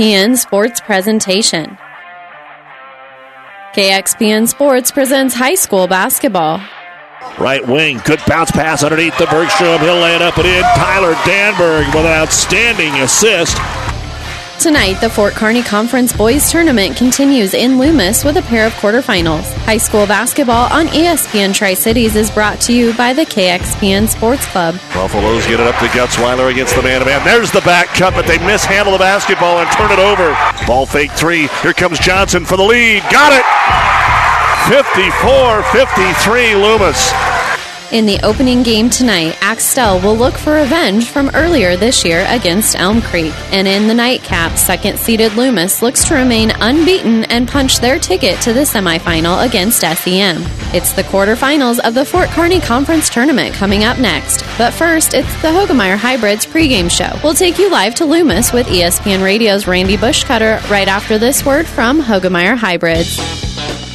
KXPN Sports presentation. KXPN Sports presents high school basketball. Right wing, good bounce pass underneath the Bergstrom. He'll lay it up and in. Tyler Danberg with an outstanding assist. Tonight, the Fort Kearney Conference Boys Tournament continues in Loomis with a pair of quarterfinals. High school basketball on ESPN Tri Cities is brought to you by the KXPN Sports Club. Buffaloes get it up to Gutzwiller against the man to man. There's the back cut, but they mishandle the basketball and turn it over. Ball fake three. Here comes Johnson for the lead. Got it! 54 53 Loomis. In the opening game tonight, Axtell will look for revenge from earlier this year against Elm Creek. And in the nightcap, second seeded Loomis looks to remain unbeaten and punch their ticket to the semifinal against SEM. It's the quarterfinals of the Fort Kearney Conference Tournament coming up next. But first, it's the Hoegemeyer Hybrids pregame show. We'll take you live to Loomis with ESPN Radio's Randy Bushcutter right after this word from Hoegemeyer Hybrids.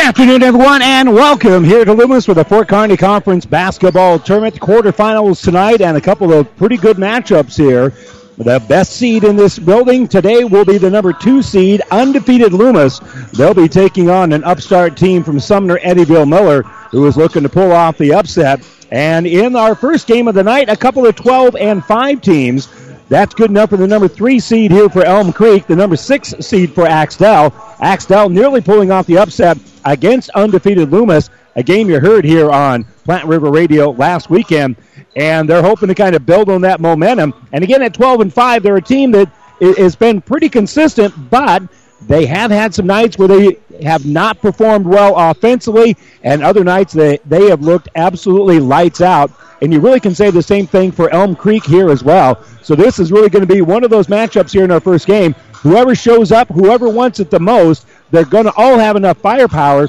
Good afternoon, everyone, and welcome here to Loomis with the Fort Kearney Conference Basketball Tournament quarterfinals tonight and a couple of pretty good matchups here. The best seed in this building today will be the number two seed, undefeated Loomis. They'll be taking on an upstart team from Sumner Eddyville Miller, who is looking to pull off the upset. And in our first game of the night, a couple of 12 and 5 teams. That's good enough for the number three seed here for Elm Creek, the number six seed for Axtell. Axtell nearly pulling off the upset against undefeated Loomis, a game you heard here on Platte River Radio last weekend. And they're hoping to kind of build on that momentum. And again, at 12 and 5, they're a team that has been pretty consistent, but they have had some nights where they have not performed well offensively, and other nights they, they have looked absolutely lights out. And you really can say the same thing for Elm Creek here as well. So this is really going to be one of those matchups here in our first game. Whoever shows up, whoever wants it the most, they're going to all have enough firepower,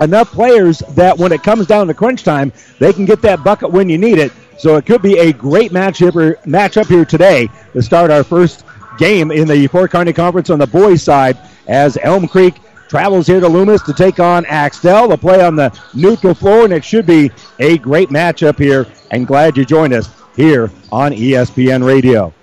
enough players that when it comes down to crunch time, they can get that bucket when you need it. So it could be a great matchup, here today to start our first game in the Fort Kearney Conference on the boys' side as Elm Creek travels here to Loomis to take on Axtell. They'll play on the neutral floor, and it should be a great matchup here. And glad you joined us here on ESPN Radio.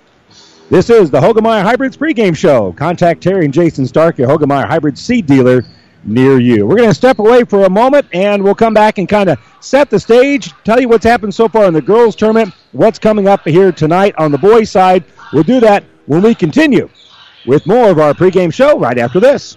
This is the Hoegemeyer Hybrids pregame show. Contact Terry and Jason Stark, your Hoegemeyer Hybrid seed dealer near you. We're going to step away for a moment, and we'll come back and kind of set the stage, tell you what's happened so far in the girls' tournament, what's coming up here tonight on the boys' side. We'll do that when we continue with more of our pregame show right after this.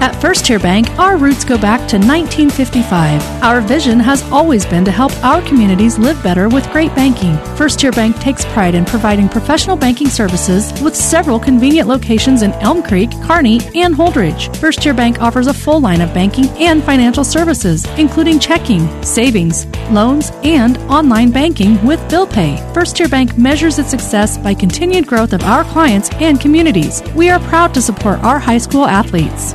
At First Tier Bank, our roots go back to 1955. Our vision has always been to help our communities live better with great banking. First Tier Bank takes pride in providing professional banking services with several convenient locations in Elm Creek, Kearney, and Holdrege. First Tier Bank offers a full line of banking and financial services, including checking, savings, loans, and online banking with bill pay. First Tier Bank measures its success by continued growth of our clients and communities. We are proud to support our high school athletes.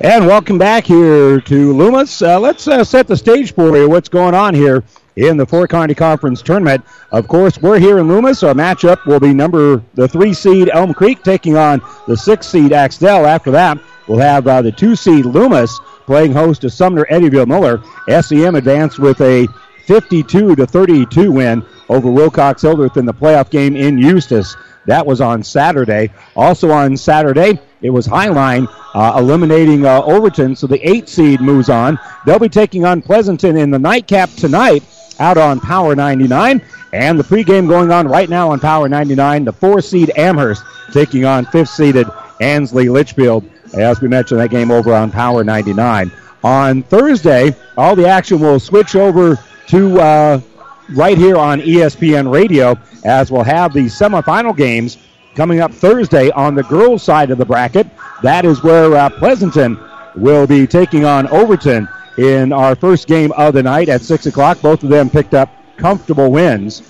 And welcome back here to Loomis. Uh, let's uh, set the stage for you. What's going on here in the Fort Kearney Conference tournament? Of course, we're here in Loomis. Our matchup will be number the three seed Elm Creek taking on the six seed Axtell. After that, we'll have uh, the two seed Loomis playing host to Sumner Eddyville Miller. SEM advanced with a 52 to 32 win over Wilcox Hildreth in the playoff game in Eustis. That was on Saturday. Also on Saturday, it was Highline uh, eliminating uh, Overton, so the eight seed moves on. They'll be taking on Pleasanton in the nightcap tonight out on Power 99. And the pregame going on right now on Power 99. The four seed Amherst taking on fifth seeded Ansley Litchfield. As we mentioned, that game over on Power 99. On Thursday, all the action will switch over to uh, right here on ESPN Radio as we'll have the semifinal games coming up Thursday on the girls' side of the bracket. That is where uh, Pleasanton will be taking on Overton in our first game of the night at 6 o'clock. Both of them picked up comfortable wins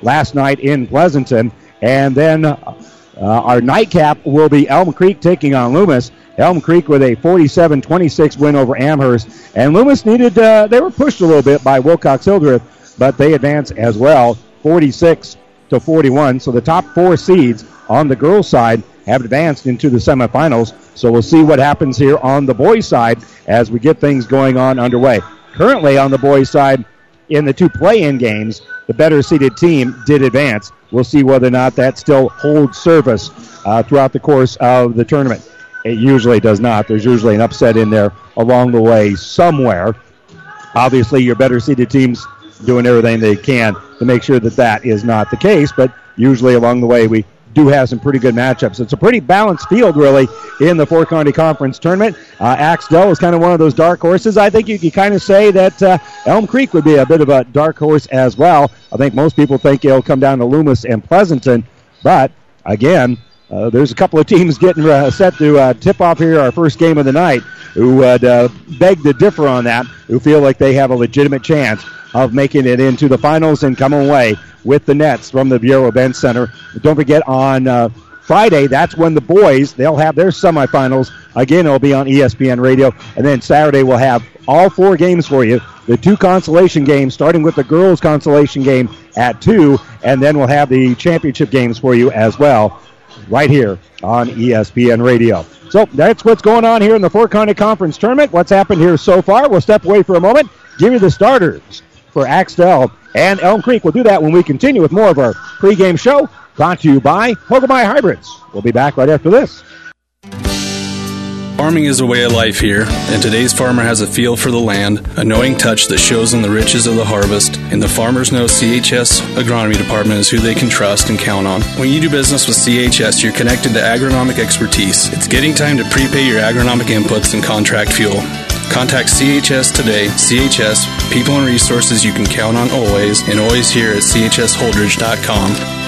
last night in Pleasanton. And then uh, our nightcap will be Elm Creek taking on Loomis. Elm Creek with a 47 26 win over Amherst. And Loomis needed, uh, they were pushed a little bit by Wilcox Hildreth, but they advance as well 46 to 41. So the top four seeds on the girls' side have advanced into the semifinals. So we'll see what happens here on the boys' side as we get things going on underway. Currently on the boys' side, in the two play-in games, the better seeded team did advance. We'll see whether or not that still holds service uh, throughout the course of the tournament. It usually does not. There's usually an upset in there along the way somewhere. Obviously, your better seeded teams doing everything they can to make sure that that is not the case, but usually along the way we do have some pretty good matchups. It's a pretty balanced field, really, in the Fort Kearney Conference tournament. Uh, Axtell is kind of one of those dark horses. I think you could kind of say that uh, Elm Creek would be a bit of a dark horse as well. I think most people think it'll come down to Loomis and Pleasanton, but again, uh, there's a couple of teams getting uh, set to uh, tip off here our first game of the night who would uh, beg to differ on that, who feel like they have a legitimate chance of making it into the finals and coming away with the Nets from the Bureau Bench Center. Don't forget on uh, Friday, that's when the boys, they'll have their semifinals. Again, it'll be on ESPN Radio. And then Saturday, we'll have all four games for you. The two consolation games, starting with the girls' consolation game at 2, and then we'll have the championship games for you as well, right here on ESPN Radio. So that's what's going on here in the Fort Kearney Conference Tournament. What's happened here so far? We'll step away for a moment, give you the starters for Axtell and Elm Creek. We'll do that when we continue with more of our pregame show brought to you by Hoegemeyer Hybrids. We'll be back right after this. Farming is a way of life here, and today's farmer has a feel for the land, a knowing touch that shows in the riches of the harvest, and the farmers know CHS Agronomy Department is who they can trust and count on. When you do business with CHS, you're connected to agronomic expertise. It's getting time to prepay your agronomic inputs and contract fuel. Contact CHS today. CHS, people and resources you can count on always, and always here at chsholdrege.com.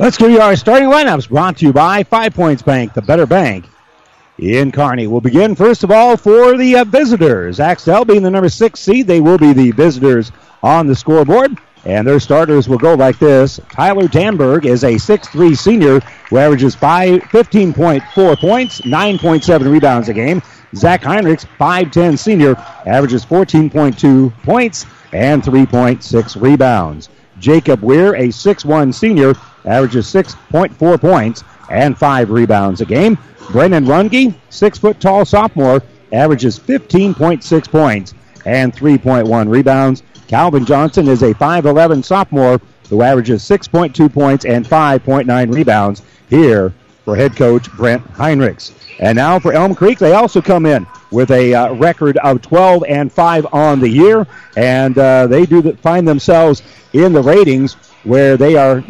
Let's give you our starting lineups brought to you by Five Points Bank, the better bank in Kearney. We'll begin first of all for the uh, visitors. Axtell being the number six seed, they will be the visitors on the scoreboard. And their starters will go like this. Tyler Danberg is a 6'3 senior who averages 5, 15.4 points, 9.7 rebounds a game. Zach Heinrichs, 5'10 senior, averages 14.2 points and 3.6 rebounds. Jacob Weir, a 6'1 senior, averages 6.4 points and five rebounds a game. Brennan Runge, six foot tall sophomore, averages 15.6 points and 3.1 rebounds. Calvin Johnson is a 5'11 sophomore who averages 6.2 points and 5.9 rebounds here for head coach Brent Heinrichs. And now for Elm Creek, they also come in with a uh, record of 12 and 5 on the year, and uh, they do find themselves in the ratings where they are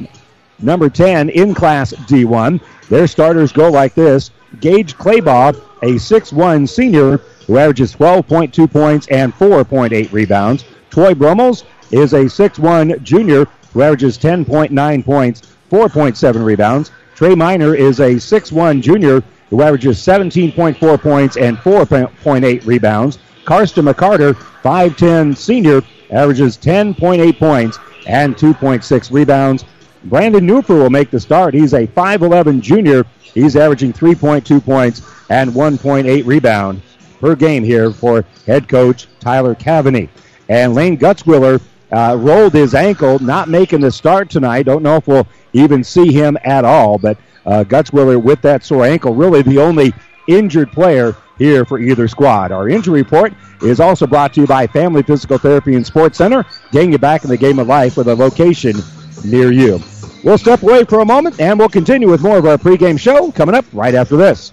number 10 in Class D1. Their starters go like this: Gage Claybaugh, a 6'1 senior who averages 12.2 points and 4.8 rebounds. Troy Brummels is a 6'1 junior who averages 10.9 points, 4.7 rebounds. Trey Miner is a 6'1 junior who averages 17.4 points and 4.8 rebounds. Karsten McCarter, 5'10 senior, averages 10.8 points and 2.6 rebounds. Brandon Newfer will make the start. He's a 5'11 junior. He's averaging 3.2 points and 1.8 rebound per game here for head coach Tyler Cavaney. And Lane Gutzwiller uh, rolled his ankle, not making the start tonight. Don't know if we'll even see him at all, but uh, Gutzwiller with that sore ankle, really the only injured player here for either squad. Our injury report is also brought to you by Family Physical Therapy and Sports Center, getting you back in the game of life with a location near you. We'll step away for a moment and we'll continue with more of our pregame show coming up right after this.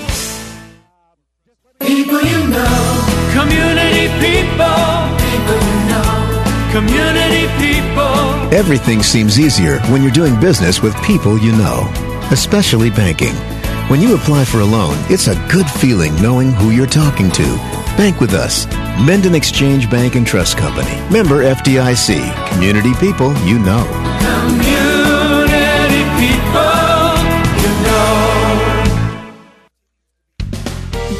Community people. Everything seems easier when you're doing business with people you know, especially banking. When you apply for a loan, it's a good feeling knowing who you're talking to. Bank with us. Minden Exchange Bank and Trust Company. Member FDIC. Community people you know.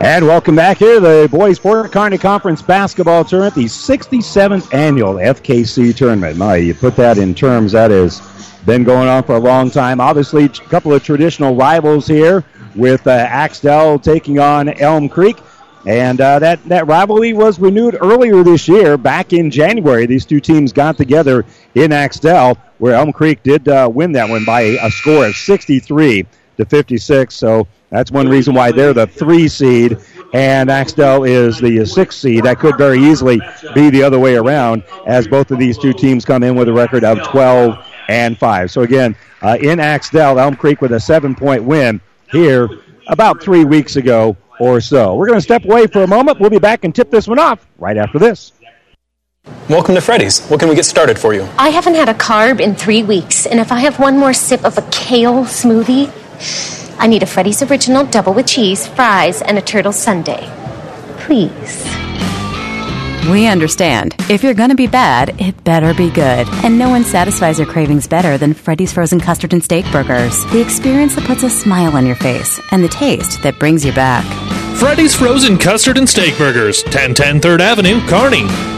And welcome back here, the Boys Fort Kearney Conference Basketball Tournament, the 67th annual FKC Tournament. My, you put that in terms, that has been going on for a long time. Obviously, a couple of traditional rivals here with uh, Axtell taking on Elm Creek. And uh, that, that rivalry was renewed earlier this year, back in January. These two teams got together in Axtell, where Elm Creek did uh, win that one by a score of 63 to 56. So that's one reason why they're the three seed, and Axtell is the six seed. That could very easily be the other way around, as both of these two teams come in with a record of 12 and 5. So again, uh, in Axtell, Elm Creek with a seven point win here about three weeks ago or so. We're going to step away for a moment. We'll be back and tip this one off right after this. Welcome to Freddy's. What can we get started for you? I haven't had a carb in three weeks, and if I have one more sip of a kale smoothie, I need a Freddy's Original double with cheese, fries, and a turtle sundae. Please. We understand. If you're going to be bad, it better be good. And no one satisfies your cravings better than Freddy's Frozen Custard and Steak Burgers. The experience that puts a smile on your face and the taste that brings you back. Freddy's Frozen Custard and Steak Burgers, 1010 3rd Avenue, Kearney.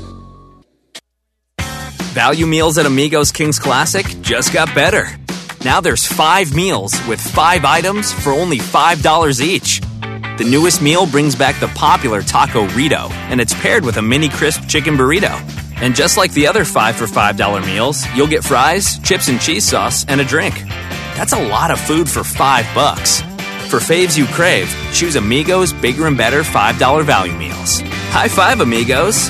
Value meals at Amigos Kings Classic just got better. Now there's five meals with five items for only $5 each. The newest meal brings back the popular Taco Rito, and it's paired with a mini crisp chicken burrito. And just like the other 5 for $5 meals, you'll get fries, chips and cheese sauce, and a drink. That's a lot of food for 5 bucks. For faves you crave, choose Amigos Bigger and Better $5 value meals. High five, amigos!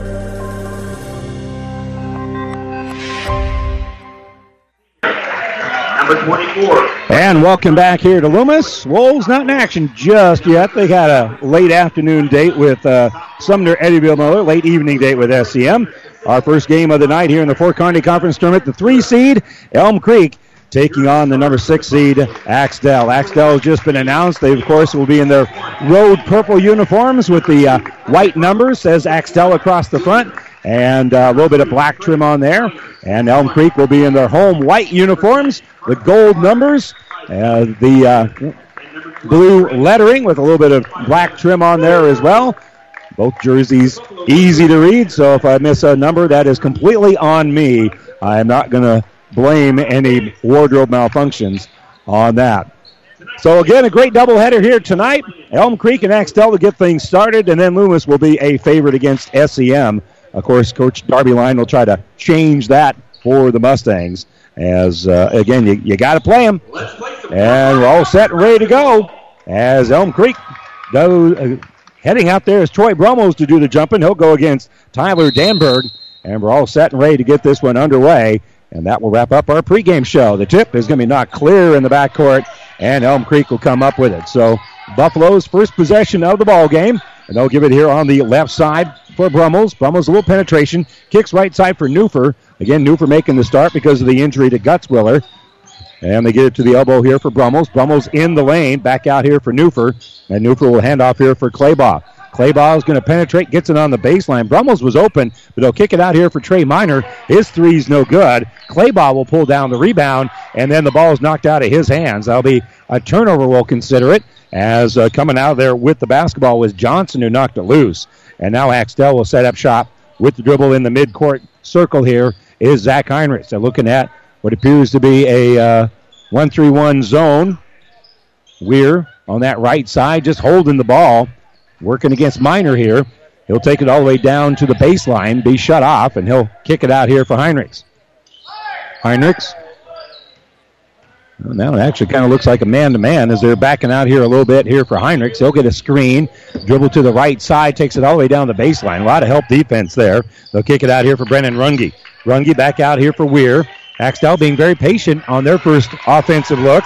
Number 24. And welcome back here to Loomis. Wolves not in action just yet. They had a late afternoon date with uh, Sumner Eddyville Miller, late evening date with SEM. Our first game of the night here in the Fort Kearney Conference Tournament, the three seed, Elm Creek, taking on the number six seed, Axtell. Axtell has just been announced. They, of course, will be in their road purple uniforms with the uh, white numbers, says Axtell across the front, and uh, a little bit of black trim on there. And Elm Creek will be in their home white uniforms with gold numbers. Uh, the uh, blue lettering with a little bit of black trim on there as well. Both jerseys easy to read, so if I miss a number, that is completely on me. I am not going to blame any wardrobe malfunctions on that. So again, a great doubleheader here tonight. Elm Creek and Axtell to get things started, and then Loomis will be a favorite against SEM. Of course, Coach Darby Line will try to change that for the Mustangs. As uh, again, you, you got to play them, and we're all set and ready to go. As Elm Creek goes, uh, heading out there is Troy Brummels to do the jumping. He'll go against Tyler Danberg, and we're all set and ready to get this one underway. And that will wrap up our pregame show. The tip is going to be knocked clear in the backcourt, and Elm Creek will come up with it. So Buffalo's first possession of the ball game, and they'll give it here on the left side for Brummels. Brummels a little penetration, kicks right side for Newfer. Again, Newfer making the start because of the injury to Gutzwiller. And they get it to the elbow here for Brummels. Brummels in the lane, back out here for Newfer. And Newfer will hand off here for Claybaugh. Claybaugh is going to penetrate, gets it on the baseline. Brummels was open, but he'll kick it out here for Trey Miner. His three's no good. Claybaugh will pull down the rebound, and then the ball is knocked out of his hands. That'll be a turnover, we'll consider it, as uh, coming out there with the basketball was Johnson who knocked it loose. And now Axtell will set up shop with the dribble in the midcourt circle here is Zach Heinrichs. They're looking at what appears to be a uh, 1 3 1 zone. Weir on that right side, just holding the ball, working against Miner here. He'll take it all the way down to the baseline, be shut off, and he'll kick it out here for Heinrichs. Heinrichs. Well, now it actually kind of looks like a man-to-man as they're backing out here a little bit here for Heinrichs. He'll get a screen, dribble to the right side, takes it all the way down the baseline. A lot of help defense there. They'll kick it out here for Brennan Runge. Runge back out here for Weir. Axtell being very patient on their first offensive look.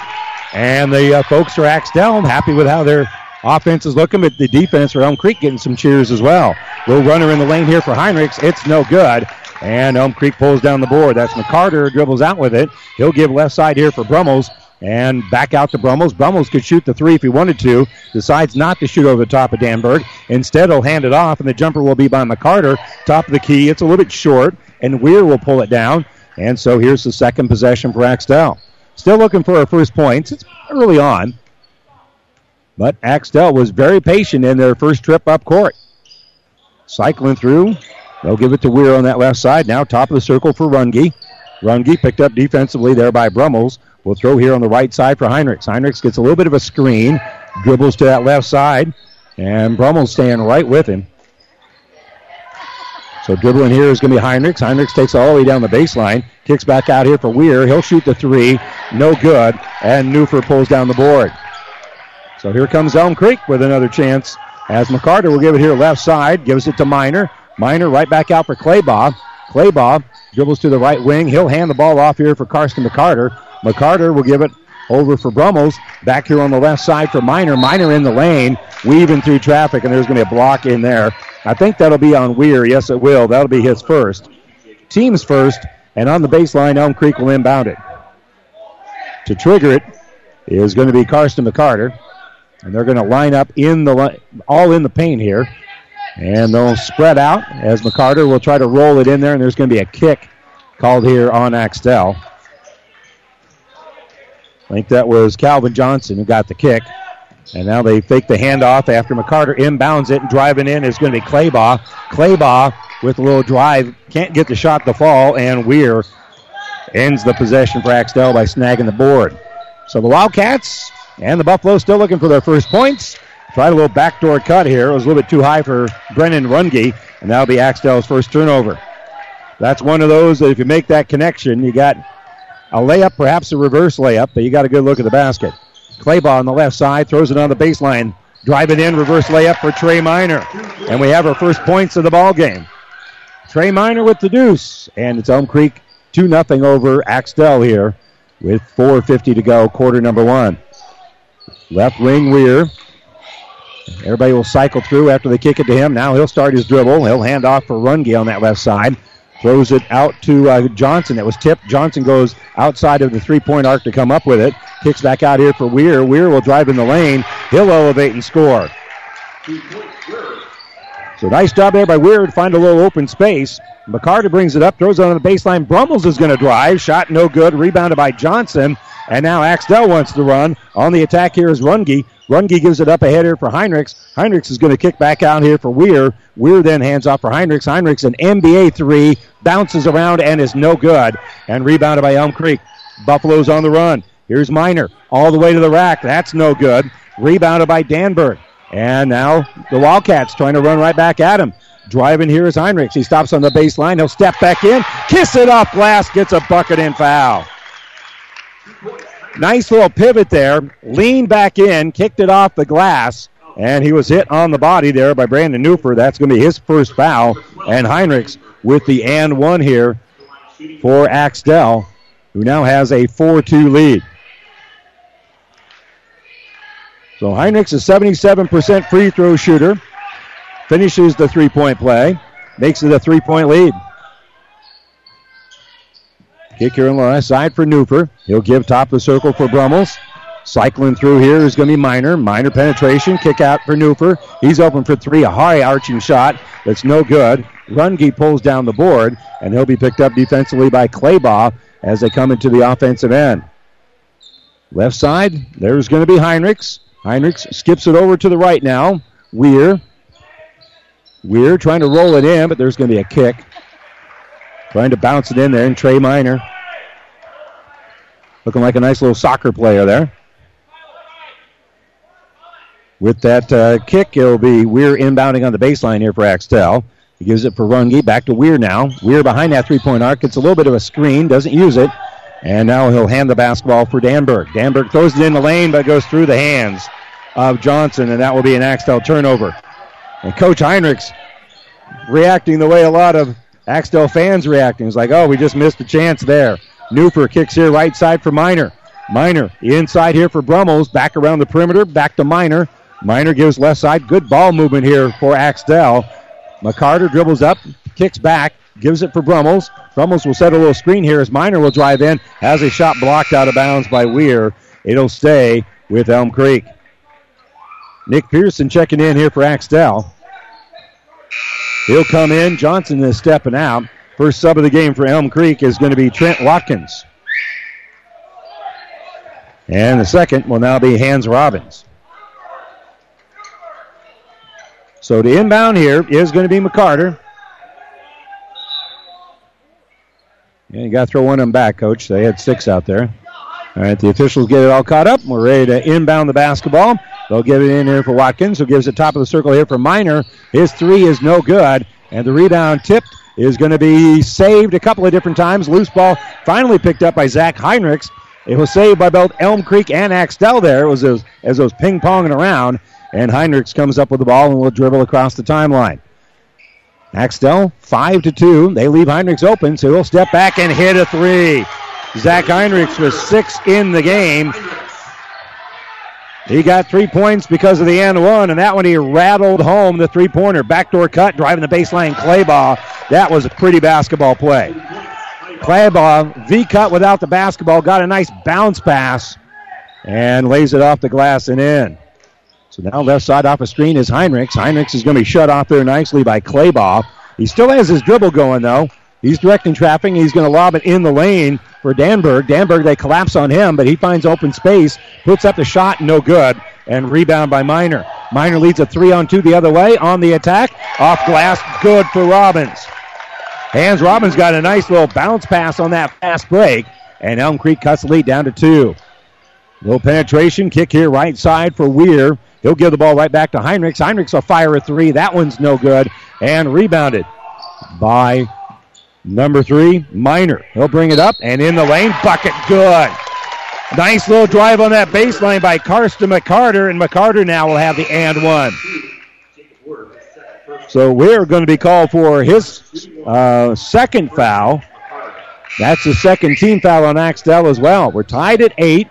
And the uh, folks for Axtell happy with how their offense is looking, but the defense for Elm Creek getting some cheers as well. Little runner in the lane here for Heinrichs. It's no good. And Elm Creek pulls down the board. That's McCarter, dribbles out with it. He'll give left side here for Brummels. And back out to Brummels. Brummels could shoot the three if he wanted to. Decides not to shoot over the top of Danberg. Instead, he'll hand it off, and the jumper will be by McCarter. Top of the key. It's a little bit short, and Weir will pull it down. And so here's the second possession for Axtell. Still looking for our first points. It's early on. But Axtell was very patient in their first trip up court. Cycling through. They'll give it to Weir on that left side. Now top of the circle for Runge. Runge picked up defensively there by Brummels. We'll throw here on the right side for Heinrichs. Heinrichs gets a little bit of a screen, dribbles to that left side, and Brummels staying right with him. So dribbling here is going to be Heinrichs. Heinrichs takes all the way down the baseline, kicks back out here for Weir. He'll shoot the three, no good, and Newfer pulls down the board. So here comes Elm Creek with another chance as McCarter will give it here left side, gives it to Miner. Miner right back out for Claybaugh. Claybaugh dribbles to the right wing. He'll hand the ball off here for Karsten McCarter. McCarter will give it over for Brummels. Back here on the left side for Miner. Miner in the lane, weaving through traffic, and there's going to be a block in there. I think that'll be on Weir. Yes, it will. That'll be his first. Team's first, and on the baseline, Elm Creek will inbound it. To trigger it is going to be Karsten McCarter, and they're going to line up in the all in the paint here, and they'll spread out as McCarter will try to roll it in there, and there's going to be a kick called here on Axtell. I think that was Calvin Johnson who got the kick. And now they fake the handoff after McCarter inbounds it and driving in is going to be Claybaugh. Claybaugh with a little drive can't get the shot to fall, and Weir ends the possession for Axtell by snagging the board. So the Wildcats and the Buffalo still looking for their first points. Tried a little backdoor cut here. It was a little bit too high for Brennan Runge, and that'll be Axtell's first turnover. That's one of those that if you make that connection, you got a layup, perhaps a reverse layup, but you got a good look at the basket. Claybaugh on the left side throws it on the baseline. Drive it in, reverse layup for Trey Miner. And we have our first points of the ball game. Trey Miner with the deuce. And it's Elm Creek 2 0 over Axtell here with 4.50 to go, quarter number one. Left wing Weir. Everybody will cycle through after they kick it to him. Now he'll start his dribble. He'll hand off for Runge on that left side. Throws it out to uh, Johnson. That was tipped. Johnson goes outside of the three point arc to come up with it. Kicks back out here for Weir. Weir will drive in the lane. He'll elevate and score. So nice job there by Weir to find a little open space. McCarter brings it up, throws it on the baseline. Brummels is going to drive. Shot no good. Rebounded by Johnson. And now Axtell wants to run. On the attack here is Runge. Runge gives it up ahead here for Heinrichs. Heinrichs is going to kick back out here for Weir. Weir then hands off for Heinrichs. Heinrichs, an NBA three, bounces around and is no good. And rebounded by Elm Creek. Buffalo's on the run. Here's Miner all the way to the rack. That's no good. Rebounded by Danberg. And now the Wildcats trying to run right back at him. Driving here is Heinrichs. He stops on the baseline. He'll step back in. Kiss it off glass. Gets a bucket and foul. Nice little pivot there. Leaned back in, kicked it off the glass, and he was hit on the body there by Brandon Newfer. That's going to be his first foul. And Heinrichs with the and one here for Axtell, who now has a 4 2 lead. So Heinrichs is 77% free throw shooter. Finishes the three point play. Makes it a three point lead. Kick here on the left side for Newfer. He'll give top of the circle for Brummels. Cycling through here is going to be Miner. Miner penetration. Kick out for Newfer. He's open for three. A high arching shot that's no good. Runge pulls down the board, and he'll be picked up defensively by Claybaugh as they come into the offensive end. Left side, there's going to be Heinrichs. Heinrichs skips it over to the right now. Weir. Weir trying to roll it in, but there's going to be a kick. Trying to bounce it in there, and Trey Miner. Looking like a nice little soccer player there. With that uh, kick, it'll be Weir inbounding on the baseline here for Axtell. He gives it for Runge. Back to Weir now. Weir behind that three point arc. It's a little bit of a screen, doesn't use it. And now he'll hand the basketball for Danberg. Danberg throws it in the lane, but goes through the hands of Johnson, and that will be an Axtell turnover. And Coach Heinrichs reacting the way a lot of Axtell fans reacting. It's like, oh, we just missed a chance there. Newfer kicks here right side for Miner. Miner inside here for Brummels. Back around the perimeter. Back to Miner. Miner gives left side. Good ball movement here for Axtell. McCarter dribbles up, kicks back, gives it for Brummels. Brummels will set a little screen here as Miner will drive in. Has a shot blocked out of bounds by Weir. It'll stay with Elm Creek. Nick Pearson checking in here for Axtell. He'll come in. Johnson is stepping out. First sub of the game for Elm Creek is going to be Trent Watkins. And the second will now be Hans Robbins. So the inbound here is going to be McCarter. Yeah, you got to throw one of them back, coach. They had six out there. All right, the officials get it all caught up. We're ready to inbound the basketball. They'll give it in here for Watkins, who gives it top of the circle here for Miner. His three is no good, And the rebound tipped is going to be saved a couple of different times. Loose ball finally picked up by Zach Heinrichs. It was saved by both Elm Creek and Axtell there. It was as, as those ping ponging around. And Heinrichs comes up with the ball and will dribble across the timeline. Axtell, 5 to 2. They leave Heinrichs open, so he'll step back and hit a three. Zach Heinrichs was six in the game. He got three points because of the and one, and that one he rattled home the three pointer. Backdoor cut, driving the baseline, Claybaugh. That was a pretty basketball play. Claybaugh, V cut without the basketball, got a nice bounce pass and lays it off the glass and in. So now left side off a screen is Heinrichs. Heinrichs is going to be shut off there nicely by Claybaugh. He still has his dribble going, though. He's directing traffic. He's going to lob it in the lane for Danberg. Danberg, they collapse on him, but he finds open space, puts up the shot, no good, and rebound by Miner. Miner leads a three on two the other way on the attack. Off glass, good for Robbins. Hans Robbins got a nice little bounce pass on that fast break, and Elm Creek cuts the lead down to two. Little penetration kick here, right side for Weir. He'll give the ball right back to Heinrichs. Heinrichs will fire a three. That one's no good, and rebounded by number three, Miner. He'll bring it up, and in the lane, bucket good. Nice little drive on that baseline by Karsten McCarter, and McCarter now will have the and one. So we're going to be called for his uh, second foul. That's the second team foul on Axtell as well. We're tied at eight.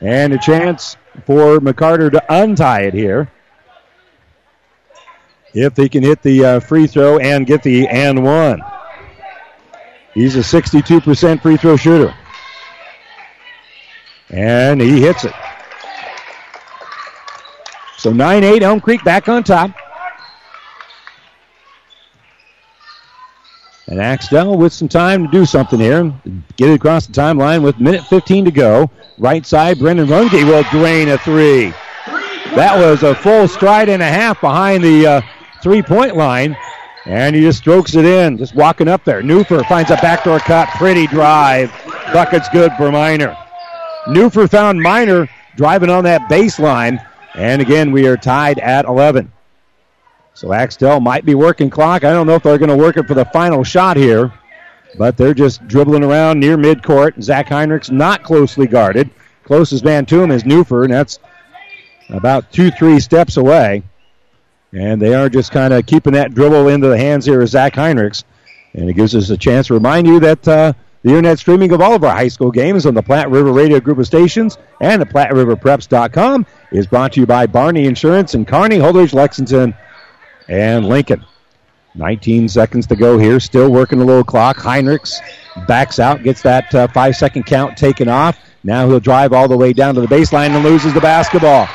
And a chance for McCarter to untie it here. If he can hit the uh, free throw and get the and one. He's a 62% free throw shooter. And he hits it. So 9 8, Elm Creek back on top. And Axtell with some time to do something here. Get it across the timeline with minute 15 to go. Right side, Brennan Runge will drain a three. That was a full stride and a half behind the uh, three point line. And he just strokes it in, just walking up there. Newfer finds a backdoor cut. Pretty drive. Bucket's good for Miner. Newfer found Miner driving on that baseline. And again, we are tied at 11. So Axtell might be working clock. I don't know if they're going to work it for the final shot here, but they're just dribbling around near midcourt. Zach Heinrichs not closely guarded. Closest man to him is Newfer, and that's about two, three steps away. And they are just kind of keeping that dribble into the hands here of Zach Heinrichs. And it gives us a chance to remind you that uh, the internet streaming of all of our high school games on the Platte River Radio Group of Stations and the PlatteRiverPreps.com is brought to you by Barney Insurance in Kearney, Holdrege, Lexington, and Lincoln. 19 seconds to go here. Still working a little clock. Heinrichs backs out, gets that uh, five second count taken off. Now he'll drive all the way down to the baseline and loses the basketball.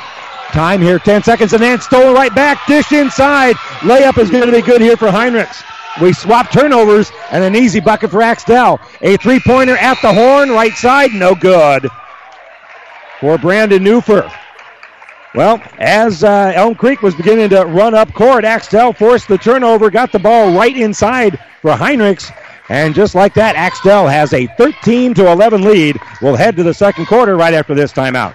Time here, 10 seconds, and then stolen right back. Dish inside. Layup is going to be good here for Heinrichs. We swap turnovers and an easy bucket for Axtell. A three pointer at the horn, right side, no good. For Brandon Newfer. Well, as uh, Elm Creek was beginning to run up court, Axtell forced the turnover, got the ball right inside for Heinrichs. And just like that, Axtell has a 13 to 11 lead. We'll head to the second quarter right after this timeout.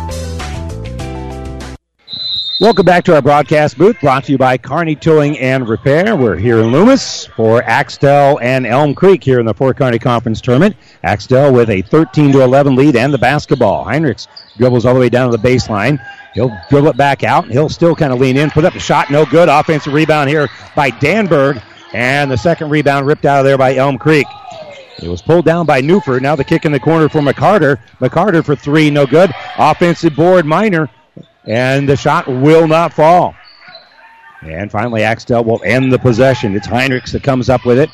Welcome back to our broadcast booth, brought to you by Kearney Towing and Repair. We're here in Loomis for Axtell and Elm Creek here in the Fort Kearney Conference Tournament. Axtell with a 13 to 11 lead and the basketball. Heinrichs dribbles all the way down to the baseline. He'll dribble it back out. He'll still kind of lean in, put up a shot, no good. Offensive rebound here by Danberg, and the second rebound ripped out of there by Elm Creek. It was pulled down by Newfer. Now the kick in the corner for McCarter. McCarter for three, no good. Offensive board, Miner and the shot will not fall. And finally, Axtell will end the possession. It's Heinrichs that comes up with it.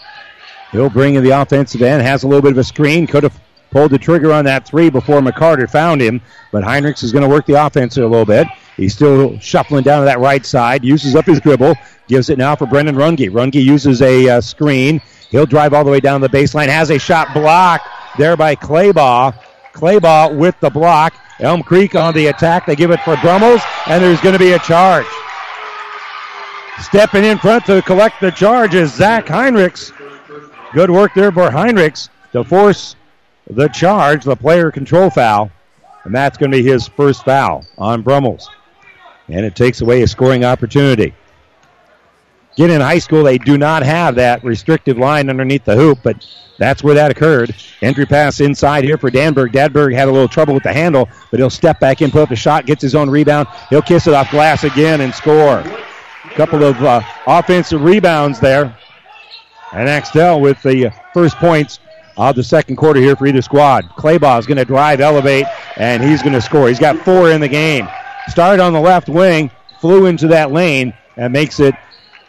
He'll bring in the offensive end, has a little bit of a screen, could have pulled the trigger on that three before McCarter found him, but Heinrichs is going to work the offense a little bit. He's still shuffling down to that right side, uses up his dribble, gives it now for Brennan Runge. Runge uses a uh, screen. He'll drive all the way down the baseline, has a shot blocked there by Claybaugh. Claybaugh with the block. Elm Creek on the attack. They give it for Brummels, and there's going to be a charge. Stepping in front to collect the charge is Zach Heinrichs. Good work there for Heinrichs to force the charge, the player control foul. And that's going to be his first foul on Brummels. And it takes away a scoring opportunity. Again, in high school, they do not have that restrictive line underneath the hoop, but that's where that occurred. Entry pass inside here for Danberg. Danberg had a little trouble with the handle, but he'll step back in, put up a shot, gets his own rebound. He'll kiss it off glass again and score. A couple of uh, offensive rebounds there. And Axtell with the first points of the second quarter here for either squad. Claybaugh is going to drive, elevate, and he's going to score. He's got four in the game. Started on the left wing, flew into that lane, and makes it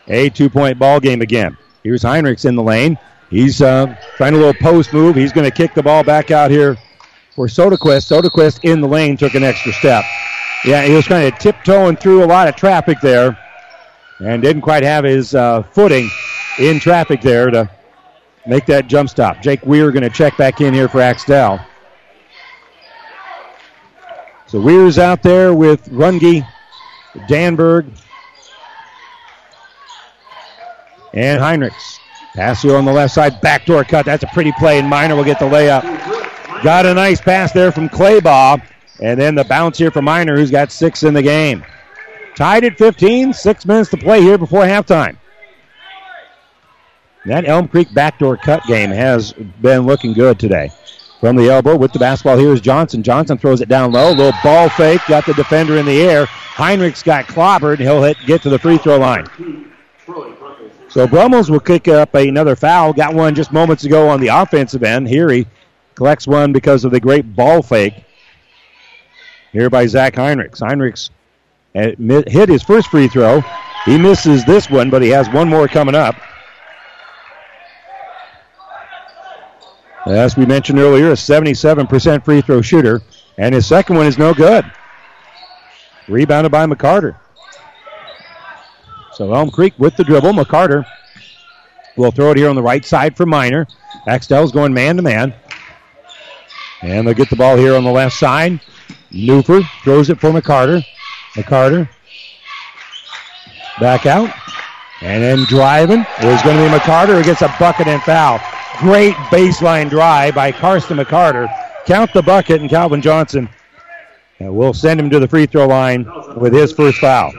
a two point ball game again. Here's Heinrichs in the lane. He's uh, trying a little post move. He's going to kick the ball back out here for Soderquist. Soderquist in the lane took an extra step. Yeah, he was kind of tiptoeing through a lot of traffic there and didn't quite have his uh, footing in traffic there to make that jump stop. Jake Weir going to check back in here for Axtell. So Weir's out there with Runge, Danberg, and Heinrichs. pass Passio on the left side, backdoor cut. That's a pretty play, and Miner will get the layup. Got a nice pass there from Claybaugh, and then the bounce here for Miner, who's got six in the game. Tied at 15, six minutes to play here before halftime. That Elm Creek backdoor cut game has been looking good today. From the elbow with the basketball here is Johnson. Johnson throws it down low. Little ball fake. Got the defender in the air. Heinrichs got clobbered. He'll hit, get to the free throw line. So Brummels will kick up another foul. Got one just moments ago on the offensive end. Here he collects one because of the great ball fake here by Zach Heinrichs. Heinrichs uh, hit his first free throw. He misses this one, but he has one more coming up. As we mentioned earlier, a 77% free throw shooter, and his second one is no good. Rebounded by McCarter. So Elm Creek with the dribble. McCarter will throw it here on the right side for Miner. Axtell's going man to man. And they'll get the ball here on the left side. Newfer throws it for McCarter. McCarter back out. And then driving is going to be McCarter who gets a bucket and foul. Great baseline drive by Karsten McCarter. Count the bucket, and Calvin Johnson and we'll send him to the free throw line with his first foul.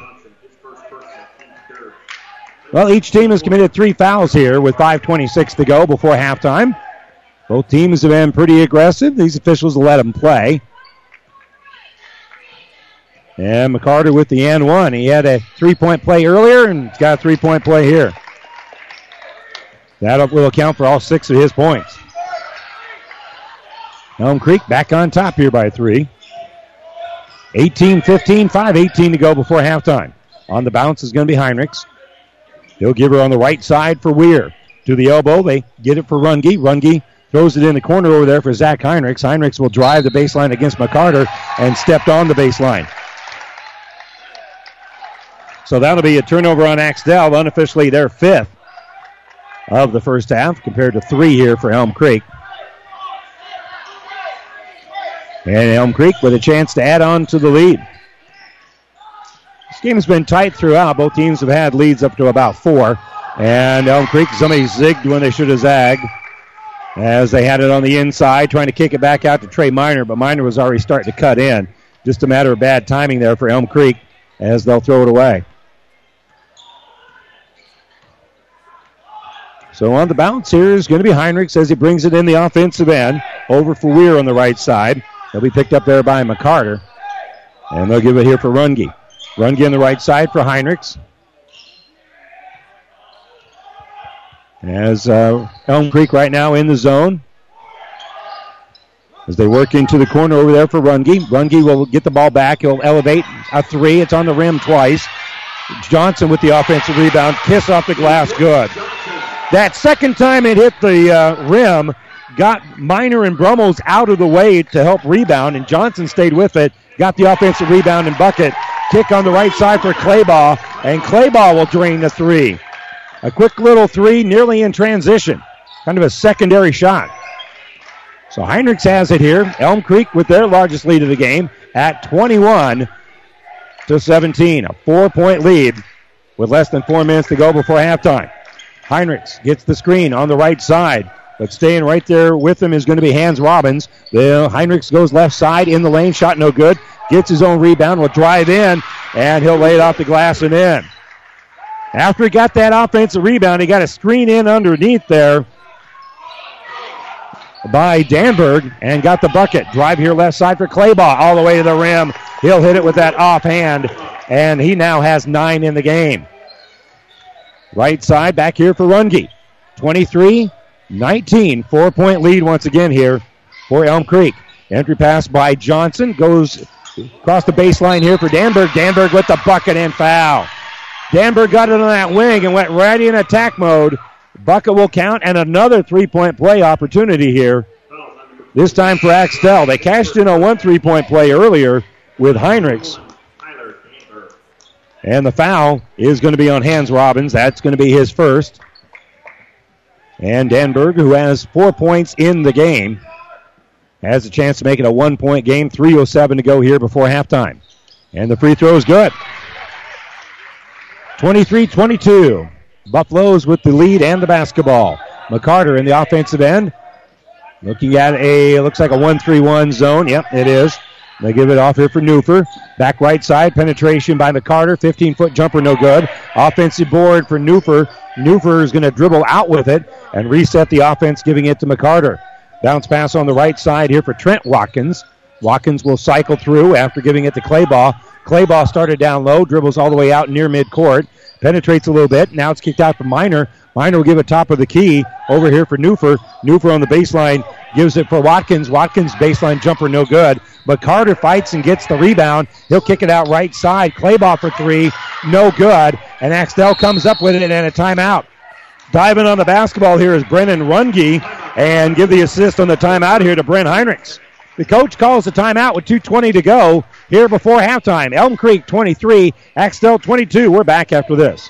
Well, each team has committed three fouls here with 5.26 to go before halftime. Both teams have been pretty aggressive. These officials let them play. And McCarter with the and one. He had a three point play earlier and got a three point play here. That will account for all six of his points. Elm Creek back on top here by three. 18 15, 5 18 to go before halftime. On the bounce is going to be Heinrichs. He'll give her on the right side for Weir. To the elbow, they get it for Runge. Runge throws it in the corner over there for Zach Heinrichs. Heinrichs will drive the baseline against McCarter and stepped on the baseline. So that'll be a turnover on Axtell, unofficially their fifth of the first half, compared to three here for Elm Creek. And Elm Creek with a chance to add on to the lead. This game has been tight throughout. Both teams have had leads up to about four. And Elm Creek, somebody zigged when they should have zagged. As they had it on the inside, trying to kick it back out to Trey Miner, but Miner was already starting to cut in. Just a matter of bad timing there for Elm Creek. as they'll throw it away. So on the bounce here is going to be Heinrichs as he brings it in the offensive end. Over for Weir on the right side. He'll be picked up there by McCarter. And they'll give it here for Runge. Runge on the right side for Heinrichs. As uh, Elm Creek right now in the zone. As they work into the corner over there for Runge. Runge will get the ball back. He'll elevate a three. It's on the rim twice. Johnson with the offensive rebound. Kiss off the glass. Good. That second time it hit the uh, rim got Miner and Brummels out of the way to help rebound, and Johnson stayed with it, got the offensive rebound and bucket. Kick on the right side for Claybaugh, and Claybaugh will drain the three. A quick little three, nearly in transition. Kind of a secondary shot. So Heinrichs has it here. Elm Creek with their largest lead of the game at 21 to 17. A four point lead with less than four minutes to go before halftime. Heinrichs gets the screen on the right side. But staying right there with him is going to be Hans Robbins. The Heinrichs goes left side in the lane, shot no good. Gets his own rebound, will drive in, and he'll lay it off the glass and in. After he got that offensive rebound, he got a screen in underneath there by Danberg and got the bucket. Drive here left side for Claybaugh all the way to the rim. He'll hit it with that offhand, and he now has nine in the game. Right side back here for Runge. 23 19. Four point lead once again here for Elm Creek. Entry pass by Johnson goes across the baseline here for Danberg. Danberg with the bucket and foul. Danberg got it on that wing and went right in attack mode. Bucket will count and another three point play opportunity here. This time for Axtell. They cashed in on one three point play earlier with Heinrichs. And the foul is going to be on Hans Robbins. That's going to be his first. And Danberg, who has four points in the game, has a chance to make it a one point game. 3.07 to go here before halftime. And the free throw is good. 23 22. Buffaloes with the lead and the basketball. McCarter in the offensive end. Looking at a, looks like a 1 3 1 zone. Yep, it is. They give it off here for Newfer. Back right side, penetration by McCarter. 15 foot jumper, no good. Offensive board for Newfer. Newfer is going to dribble out with it and reset the offense, giving it to McCarter. Bounce pass on the right side here for Trent Watkins. Watkins will cycle through after giving it to Claybaugh. Claybaugh started down low, dribbles all the way out near midcourt, penetrates a little bit. Now it's kicked out for Miner. Miner will give it top of the key over here for Newfer. Newfer on the baseline gives it for Watkins. Watkins baseline jumper no good. McCarter fights and gets the rebound. He'll kick it out right side. Claybaugh for three, no good. And Axtell comes up with it and a timeout. Diving on the basketball here is Brennan Runge and give the assist on the timeout here to Brent Heinrichs. The coach calls the timeout with 2.20 to go here before halftime. Elm Creek 23, Axtell 22. We're back after this.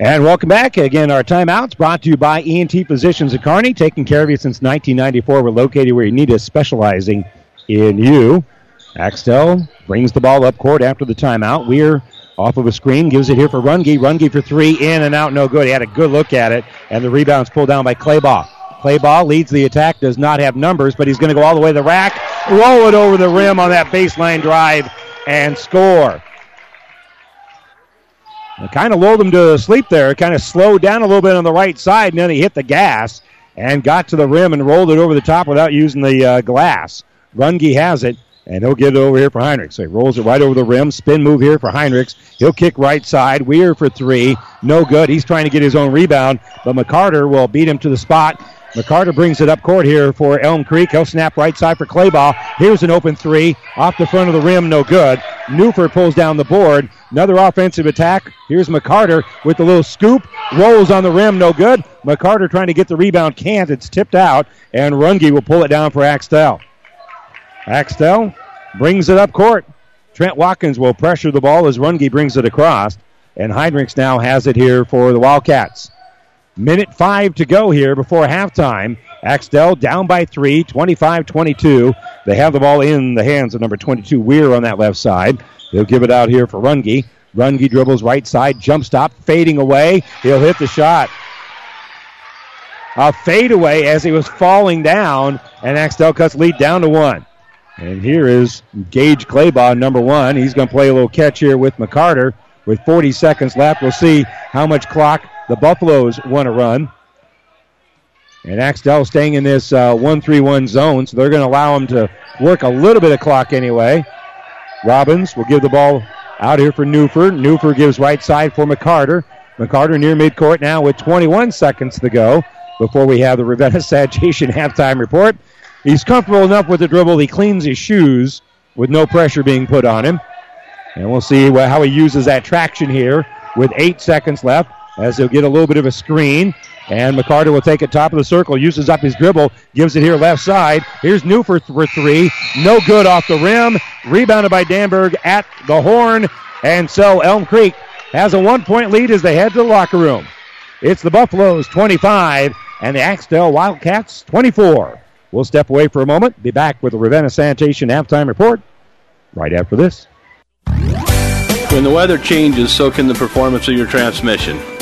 And welcome back. Again, our timeouts brought to you by ENT Physicians at Kearney, taking care of you since 1994. We're located where you need us, specializing in you. Axtell brings the ball up court after the timeout. We're off of a screen, gives it here for Runge. Runge for three, in and out, no good. He had a good look at it, and the rebound's pulled down by Claybaugh. Claybaugh leads the attack, does not have numbers, but he's going to go all the way to the rack, roll it over the rim on that baseline drive, and score. Kind of lulled him to sleep there. Kind of slowed down a little bit on the right side, and then he hit the gas and got to the rim and rolled it over the top without using the uh, glass. Runge has it, and he'll get it over here for Heinrichs. So he rolls it right over the rim. Spin move here for Heinrichs. He'll kick right side. Weir for three. No good. He's trying to get his own rebound, but McCarter will beat him to the spot. McCarter brings it up court here for Elm Creek. He'll snap right side for Claybaugh. Here's an open three off the front of the rim, no good. Newfer pulls down the board. Another offensive attack. Here's McCarter with the little scoop. Rolls on the rim, no good. McCarter trying to get the rebound, can't. It's tipped out, and Runge will pull it down for Axtell. Axtell brings it up court. Trent Watkins will pressure the ball as Runge brings it across, and Heinrichs now has it here for the Wildcats. Minute five to go here before halftime. Axtell down by three, 25 22. They have the ball in the hands of number 22 Weir on that left side. They'll give it out here for Runge. Runge dribbles right side, jump stop, fading away. He'll hit the shot. A fadeaway as he was falling down, and Axtell cuts lead down to one. And here is Gage Claybaugh, number one. He's going to play a little catch here with McCarter. With 40 seconds left, we'll see how much clock the Buffaloes want to run. And Axtell staying in this uh, 1 3 1 zone, so they're going to allow him to work a little bit of clock anyway. Robbins will give the ball out here for Newfer. Newfer gives right side for McCarter. McCarter near midcourt now with 21 seconds to go before we have the Ravenna Sanitation halftime report. He's comfortable enough with the dribble. He cleans his shoes with no pressure being put on him. And we'll see how he uses that traction here with eight seconds left as he'll get a little bit of a screen. And McCarter will take it top of the circle, uses up his dribble, gives it here left side. Here's Newfer for three. No good off the rim. Rebounded by Danberg at the horn. And so Elm Creek has a one point lead as they head to the locker room. It's the Buffaloes 25 and the Axtell Wildcats 24. We'll step away for a moment, be back with the Ravenna Sanitation halftime report right after this. When the weather changes, so can the performance of your transmission.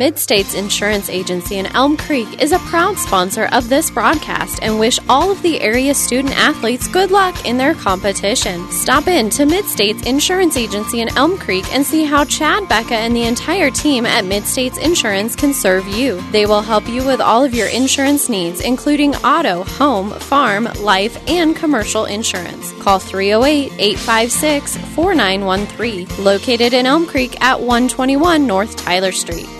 Midstates Insurance Agency in Elm Creek is a proud sponsor of this broadcast and wish all of the area student athletes good luck in their competition. Stop in to Midstates Insurance Agency in Elm Creek and see how Chad, Becca, and the entire team at Midstates Insurance can serve you. They will help you with all of your insurance needs, including auto, home, farm, life, and commercial insurance. Call 308 856 4913, located in Elm Creek at 121 North Tyler Street.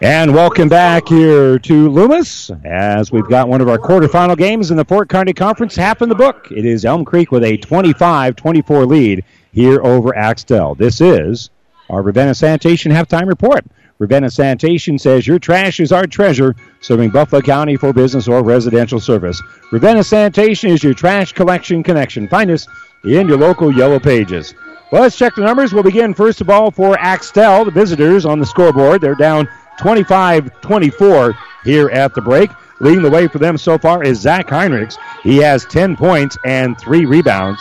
And welcome back here to Loomis as we've got one of our quarterfinal games in the Fort Kearney Conference half in the book. It is Elm Creek with a 25 24 lead here over Axtell. This is our Ravenna Sanitation halftime report. Ravenna Sanitation says your trash is our treasure, serving Buffalo County for business or residential service. Ravenna Sanitation is your trash collection connection. Find us in your local yellow pages. Well, let's check the numbers. We'll begin first of all for Axtell, the visitors on the scoreboard. They're down 25 24 here at the break. Leading the way for them so far is Zach Heinrichs. He has 10 points and three rebounds.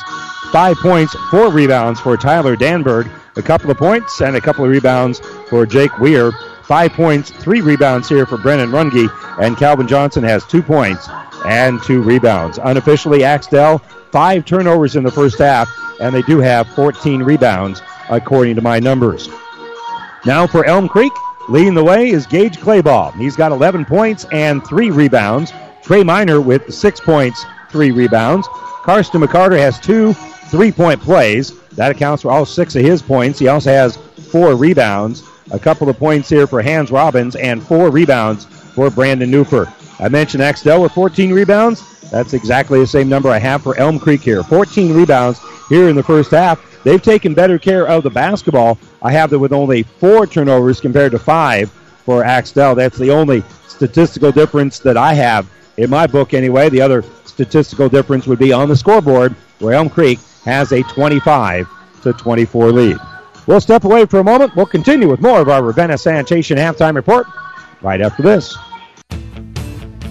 Five points, four rebounds for Tyler Danberg. A couple of points and a couple of rebounds for Jake Weir. Five points, three rebounds here for Brennan Runge. And Calvin Johnson has two points and two rebounds. Unofficially, Axtell, five turnovers in the first half, and they do have 14 rebounds, according to my numbers. Now for Elm Creek, Leading the way is Gage Claybaugh. He's got 11 points and three rebounds. Trey Miner with six points, three rebounds. Karsten McCarter has two three point plays. That accounts for all six of his points. He also has four rebounds. A couple of points here for Hans Robbins and four rebounds for Brandon Newfer. I mentioned Axtell with 14 rebounds. That's exactly the same number I have for Elm Creek here. 14 rebounds here in the first half. They've taken better care of the basketball. I have them with only four turnovers compared to five for Axtell. That's the only statistical difference that I have in my book, anyway. The other statistical difference would be on the scoreboard, where Elm Creek has a 25 to 24 lead. We'll step away for a moment. We'll continue with more of our Ravenna Sanitation halftime report right after this.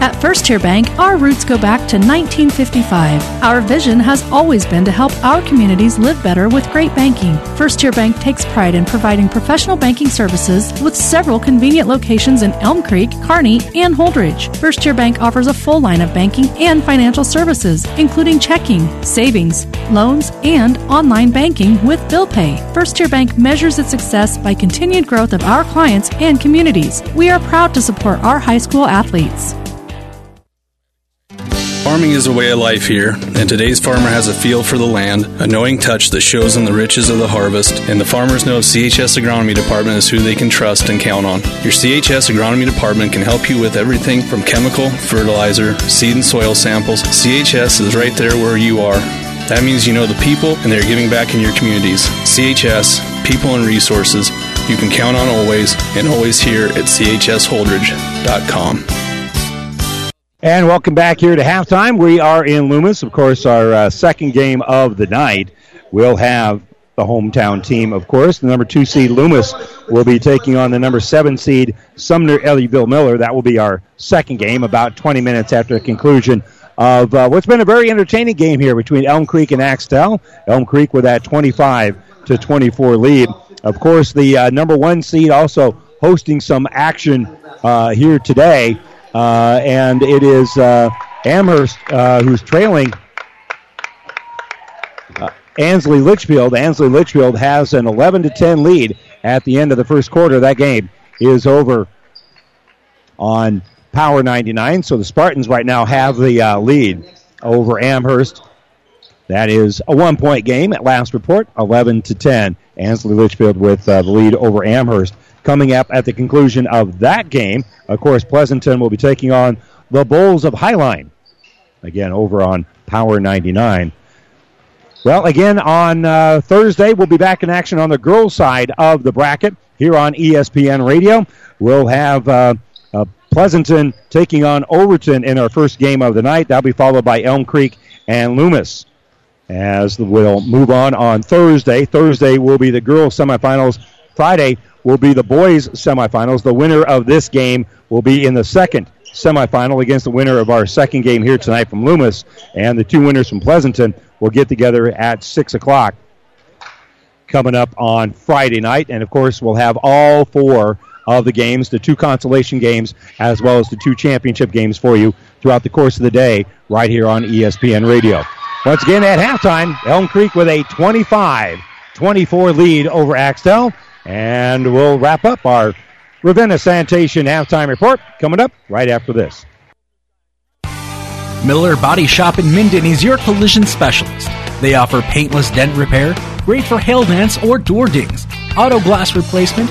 At First Tier Bank, our roots go back to 1955. Our vision has always been to help our communities live better with great banking. First Tier Bank takes pride in providing professional banking services with several convenient locations in Elm Creek, Kearney, and Holdrege. First Tier Bank offers a full line of banking and financial services, including checking, savings, loans, and online banking with bill pay. First Tier Bank measures its success by continued growth of our clients and communities. We are proud to support our high school athletes. Farming is a way of life here, and today's farmer has a feel for the land, a knowing touch that shows in the riches of the harvest, and the farmers know CHS Agronomy Department is who they can trust and count on. Your CHS Agronomy Department can help you with everything from chemical, fertilizer, seed and soil samples. CHS is right there where you are. That means you know the people and they're giving back in your communities. CHS, people and resources, you can count on always, and always here at chsholdrege.com. And welcome back here to halftime. We are in Loomis, of course, our uh, second game of the night. We'll have the hometown team, of course. The number two seed Loomis will be taking on the number seven seed Sumner Eddyville Miller. That will be our second game, about 20 minutes after the conclusion of uh, what's been a very entertaining game here between Elm Creek and Axtell. Elm Creek with that 25 to 24 lead. Of course, the uh, number one seed also hosting some action uh, here today. Uh, and it is uh, Amherst uh, who's trailing uh, Ansley Litchfield. Ansley Litchfield has an 11 to 10 lead at the end of the first quarter. That game is over on Power 99. So the Spartans right now have the uh, lead over Amherst. That is a one point game at last report, 11 to 10. Ansley Litchfield with uh, the lead over Amherst. Coming up at the conclusion of that game, of course, Pleasanton will be taking on the Bulls of Highline. Again, over on Power 99. Well, again, on uh, Thursday, we'll be back in action on the girls' side of the bracket here on ESPN Radio. We'll have uh, uh, Pleasanton taking on Overton in our first game of the night. That'll be followed by Elm Creek and Loomis. As we'll move on on Thursday. Thursday will be the girls' semifinals. Friday will be the boys' semifinals. The winner of this game will be in the second semifinal against the winner of our second game here tonight from Loomis. And the two winners from Pleasanton will get together at 6 o'clock coming up on Friday night. And of course, we'll have all four of the games, the two consolation games, as well as the two championship games for you throughout the course of the day right here on ESPN Radio. Once again, at halftime, Elm Creek with a 25 24 lead over Axtell. And we'll wrap up our Ravenna Sanitation halftime report coming up right after this. Miller Body Shop in Minden is your collision specialist. They offer paintless dent repair, great for hail dents or door dings, auto glass replacement,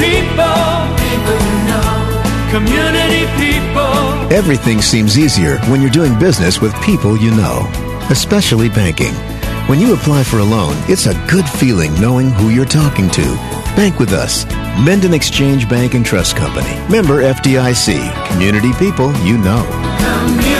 people, people know, community people. Everything seems easier when you're doing business with people you know, especially banking. When you apply for a loan, it's a good feeling knowing who you're talking to. Bank with us. Minden Exchange Bank and Trust Company. Member FDIC. Community people you know. Community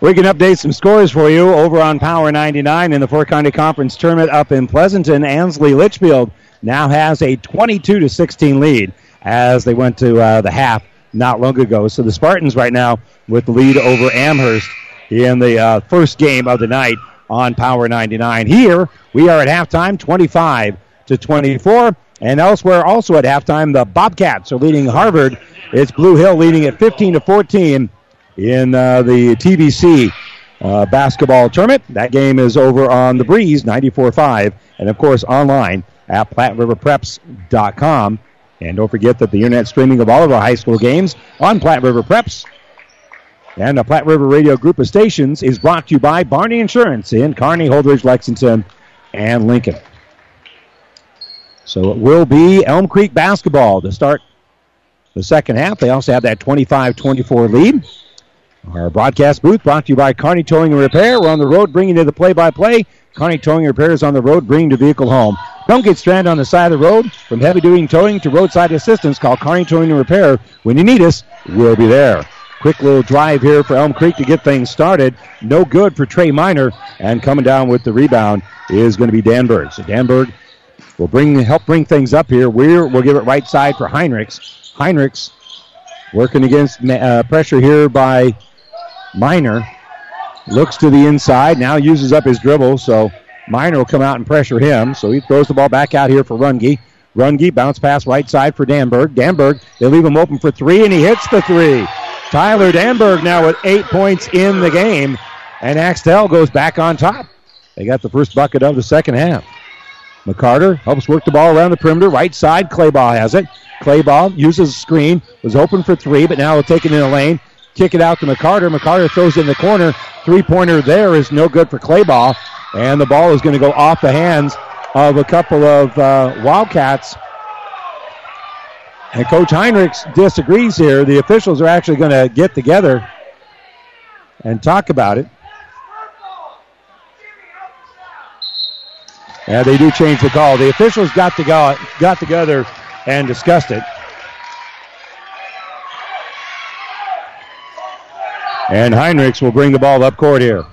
We can update some scores for you over on Power 99 in the Fort Kearney Conference Tournament up in Pleasanton. Ansley Litchfield now has a 22 to 16 lead as they went to uh, the half not long ago. So the Spartans right now with the lead over Amherst in the uh, first game of the night on Power 99. Here we are at halftime, 25 to 24. And elsewhere, also at halftime, the Bobcats are leading Harvard. It's Blue Hill leading at 15 to 14 in uh, the TBC uh, basketball tournament. That game is over on the Breeze 94.5, and of course online at PlatteRiverPreps.com. And don't forget that the internet streaming of all of our high school games on Platte River Preps and the Platte River Radio Group of Stations is brought to you by Barney Insurance in Kearney, Holdrege, Lexington, and Lincoln. So it will be Elm Creek basketball to start the second half. They also have that 25 24 lead. Our broadcast booth brought to you by Kearney Towing and Repair. We're on the road bringing you the play-by-play. Kearney Towing and Repair is on the road bringing the vehicle home. Don't get stranded on the side of the road. From heavy-duty towing to roadside assistance, call Kearney Towing and Repair. When you need us, we'll be there. Quick little drive here for Elm Creek to get things started. No good for Trey Miner. And coming down with the rebound is going to be Danberg. So Danberg will bring help bring things up here. We're, we'll give it right side for Heinrichs. Heinrichs working against uh, pressure here by Miner looks to the inside, now uses up his dribble, so Miner will come out and pressure him. So he throws the ball back out here for Runge. Runge bounce pass right side for Danberg. Danberg, they leave him open for three, and he hits the three. Tyler Danberg now with eight points in the game, and Axtell goes back on top. They got the first bucket of the second half. McCarter helps work the ball around the perimeter. Right side, Claybaugh has it. Claybaugh uses a screen, was open for three, but now will take it in the lane. Kick it out to McCarter. McCarter throws in the corner. Three pointer there is no good for Claybaugh. And the ball is going to go off the hands of a couple of uh, Wildcats. And Coach Heinrichs disagrees here. The officials are actually going to get together and talk about it. Yeah, they do change the call. The officials got to go, got together and discussed it. And Heinrichs will bring the ball up court here.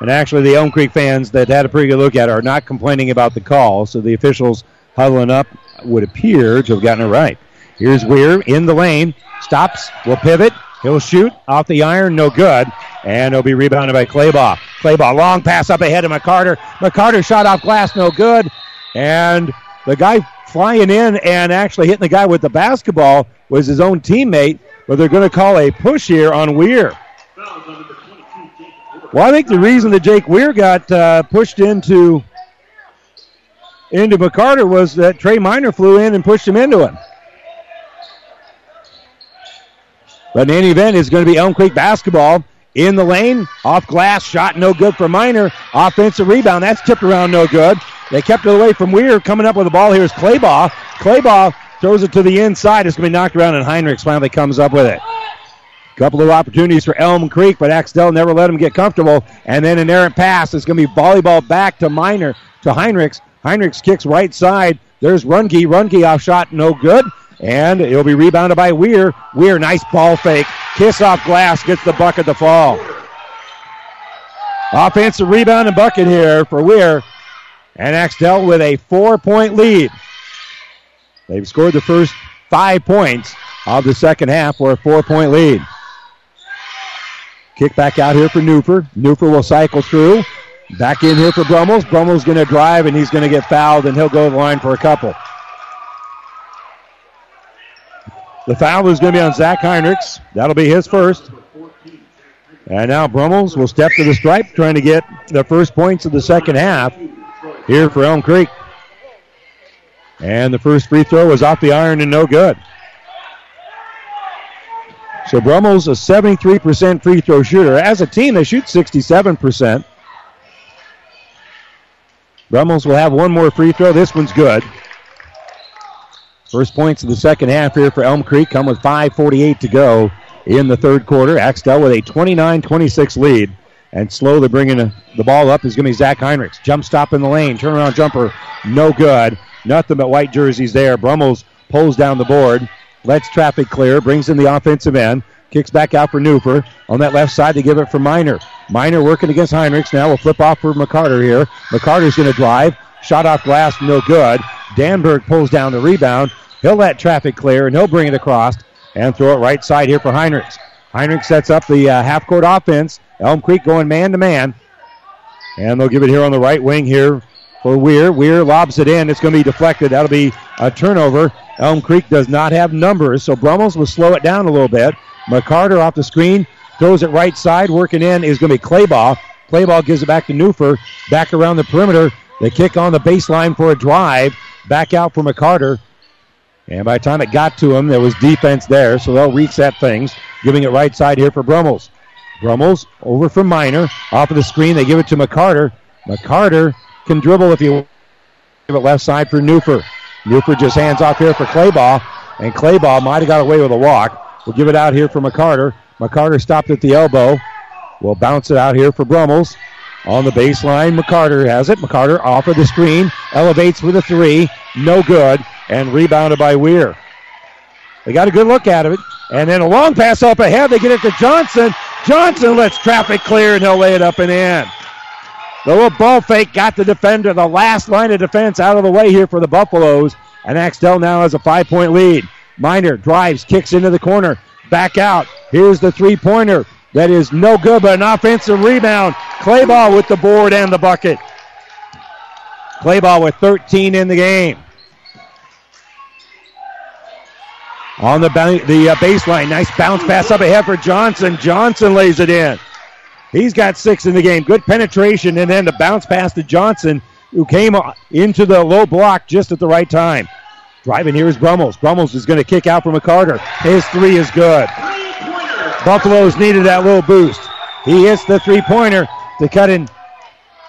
And actually, the Elm Creek fans that had a pretty good look at it are not complaining about the call. So the officials huddling up would appear to have gotten it right. Here's Weir in the lane. Stops. Will pivot. He'll shoot off the iron. No good. And it'll be rebounded by Claybaugh. Claybaugh, long pass up ahead of McCarter. McCarter shot off glass. No good. And the guy flying in and actually hitting the guy with the basketball was his own teammate but they're going to call a push here on Weir. Well, I think the reason that Jake Weir got uh, pushed into into McCarter was that Trey Miner flew in and pushed him into him. But in any event, it's going to be Elm Creek basketball in the lane, off glass, shot no good for Miner. Offensive rebound, that's tipped around no good. They kept it away from Weir. Coming up with the ball here is Claybaugh. Claybaugh Throws it to the inside. It's going to be knocked around, and Heinrichs finally comes up with it. Couple of opportunities for Elm Creek, but Axtell never let him get comfortable. And then an errant pass. It's going to be volleyball back to Miner, to Heinrichs. Heinrichs kicks right side. There's Runge. Runge off shot, no good. And it'll be rebounded by Weir. Weir, nice ball fake. Kiss off glass, gets the bucket to fall. Offensive rebound and bucket here for Weir. And Axtell with a four point lead. They've scored the first five points of the second half for a four point lead. Kick back out here for Newfer. Newfer will cycle through. Back in here for Brummels. Brummels going to drive and he's going to get fouled and he'll go to the line for a couple. The foul is going to be on Zach Heinrichs. That'll be his first. And now Brummels will step to the stripe trying to get the first points of the second half here for Elm Creek. And the first free throw was off the iron and no good. So Brummel's a 73% free throw shooter. As a team, they shoot 67%. Brummels will have one more free throw. This one's good. First points of the second half here for Elm Creek come with 5.48 to go in the third quarter. Axtell with a 29 26 lead. And slowly bringing the ball up is going to be Zach Heinrichs. Jump stop in the lane. Turnaround jumper, no good. Nothing but white jerseys there. Brummels pulls down the board, lets traffic clear, brings in the offensive end, kicks back out for Newfer. On that left side, they give it for Miner. Miner working against Heinrichs. Now will flip off for McCarter here. McCarter's going to drive. Shot off glass, no good. Danberg pulls down the rebound. He'll let traffic clear and he'll bring it across and throw it right side here for Heinrichs. Heinrichs sets up the uh, half court offense. Elm Creek going man to man. And they'll give it here on the right wing here for Weir. Weir lobs it in. It's going to be deflected. That'll be a turnover. Elm Creek does not have numbers, so Brummels will slow it down a little bit. McCarter off the screen, throws it right side. Working in is going to be Claybaugh. Claybaugh gives it back to Newfer. Back around the perimeter. They kick on the baseline for a drive. Back out for McCarter. And by the time it got to him, there was defense there, so they'll reset things, giving it right side here for Brummels. Brummels over for Miner. Off of the screen, they give it to McCarter. McCarter can dribble if you give it left side for Newfer. Newfer just hands off here for Claybaugh, and Claybaugh might have got away with a walk. We'll give it out here for McCarter. McCarter stopped at the elbow. We'll bounce it out here for Brummels. On the baseline, McCarter has it. McCarter off of the screen, elevates with a three. No good and rebounded by Weir. They got a good look at it. And then a long pass up ahead. They get it to Johnson. Johnson lets traffic clear and he'll lay it up and in. The little ball fake got the defender, the last line of defense out of the way here for the Buffaloes. And Axtell now has a five point lead. Miner drives, kicks into the corner, back out. Here's the three pointer. That is no good, but an offensive rebound. Claybaugh with the board and the bucket. Claybaugh with 13 in the game. on the, the uh, baseline. Nice bounce pass up ahead for Johnson. Johnson lays it in. He's got six in the game. Good penetration, and then the bounce pass to Johnson, who came into the low block just at the right time. Driving here is Brummels. Brummels is going to kick out from McCarter. His three is good. Buffaloes needed that little boost. He hits the three pointer to cut in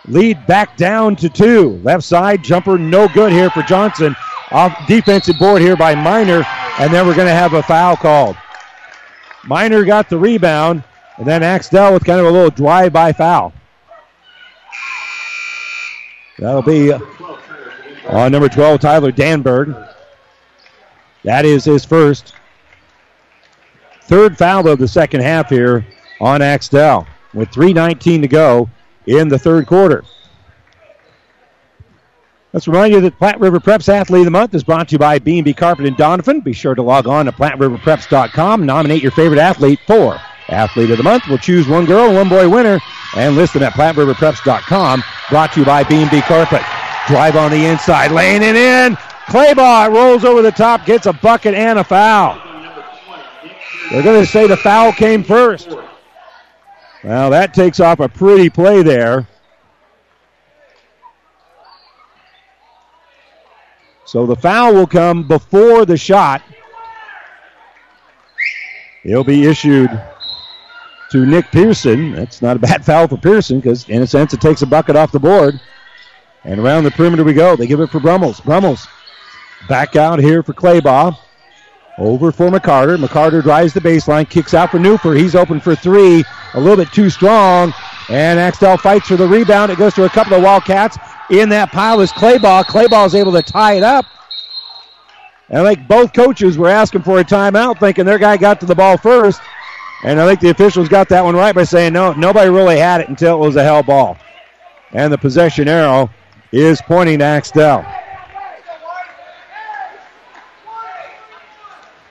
lead back down to two. Left side jumper, no good here for Johnson. Off defensive board here by Miner and then we're going to have a foul called. Miner got the rebound, and then Axtell with kind of a little drive-by foul. That'll be on number 12, Tyler Danberg. That is his first. Third foul of the second half here on Axtell with 3.19 to go in the third quarter. Let's remind you that Platte River Preps Athlete of the Month is brought to you by B&B Carpet and Donovan. Be sure to log on to PlatteRiverPreps.com. Nominate your favorite athlete for Athlete of the Month. We'll choose one girl and one boy winner and list them at PlatteRiverPreps.com. Brought to you by B&B Carpet. Drive on the inside, laying it in. Claybaugh rolls over the top, gets a bucket and a foul. They're going to say the foul came first. Well, that takes off a pretty play there. So the foul will come before the shot. It'll be issued to Nick Pearson. That's not a bad foul for Pearson because, in a sense, it takes a bucket off the board. And around the perimeter we go. They give it for Brummels. Brummels back out here for Claybaugh. Over for McCarter. McCarter drives the baseline, kicks out for Newfer. He's open for three. A little bit too strong. And Axtell fights for the rebound. It goes to a couple of Wildcats. In that pile is Claybaugh. Claybaugh is able to tie it up. And I think both coaches were asking for a timeout, thinking their guy got to the ball first. And I think the officials got that one right by saying no, nobody really had it until it was a hell ball. And the possession arrow is pointing to Axtell.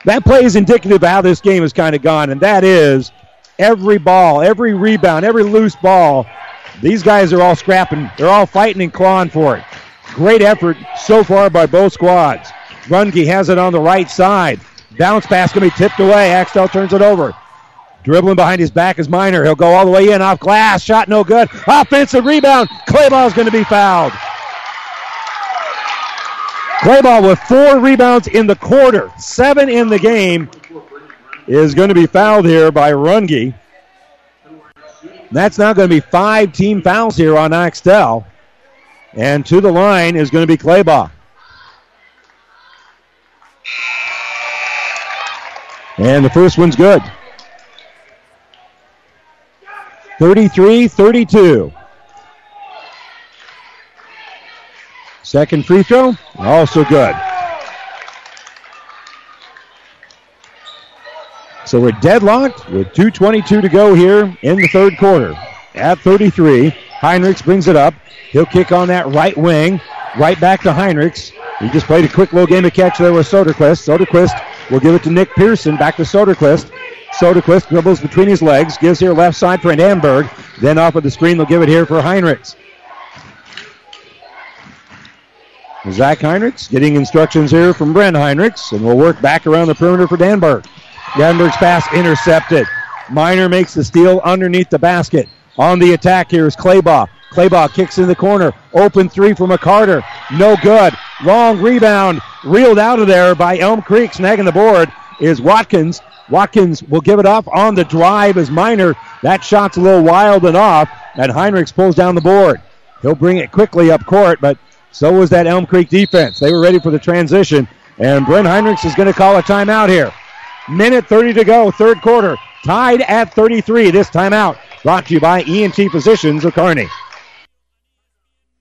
That play is indicative of how this game has kind of gone, and that is every ball, every rebound, every loose ball these guys are all scrapping. They're all fighting and clawing for it. Great effort so far by both squads. Runge has it on the right side. Bounce pass going to be tipped away. Axtell turns it over. Dribbling behind his back is Miner. He'll go all the way in off glass. Shot no good. Offensive rebound. Claybaugh is going to be fouled. Claybaugh with four rebounds in the quarter, seven in the game. is going to be fouled here by Runge. That's now going to be five team fouls here on Axtell. And to the line is going to be Claybaugh. And the first one's good. 33 32. Second free throw, also good. So we're deadlocked with 2.22 to go here in the third quarter. At 33, Heinrichs brings it up. He'll kick on that right wing, right back to Heinrichs. He just played a quick little game of catch there with Soderquist. Soderquist will give it to Nick Pearson, back to Soderquist. Soderquist dribbles between his legs, gives here left side for Amberg. Then off of the screen, they'll give it here for Heinrichs. Zach Heinrichs getting instructions here from Brent Heinrichs, and we'll work back around the perimeter for Danberg. Danberg's pass intercepted. Miner makes the steal underneath the basket. On the attack here is Claybaugh. Claybaugh kicks in the corner. Open three from McCarter. No good. Long rebound. Reeled out of there by Elm Creek. Snagging the board is Watkins. Watkins will give it up on the drive as Miner. That shot's a little wild and off. And Heinrichs pulls down the board. He'll bring it quickly up court, but so was that Elm Creek defense. They were ready for the transition. And Brent Heinrichs is going to call a timeout here. Minute 30 to go, third quarter. Tied at 33. This timeout brought to you by ENT Physicians of Kearney.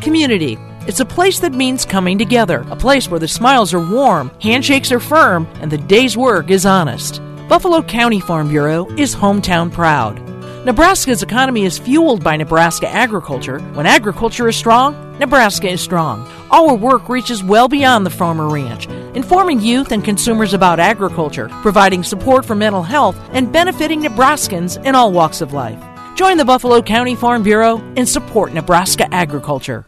Community. It's a place that means coming together, a place where the smiles are warm, handshakes are firm, and the day's work is honest. Buffalo County Farm Bureau is hometown proud. Nebraska's economy is fueled by Nebraska agriculture. When agriculture is strong, Nebraska is strong. Our work reaches well beyond the farmer ranch, informing youth and consumers about agriculture, providing support for mental health, and benefiting Nebraskans in all walks of life. Join the Buffalo County Farm Bureau and support Nebraska agriculture.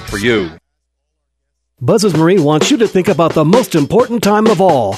for you. Buzz's Marine wants you to think about the most important time of all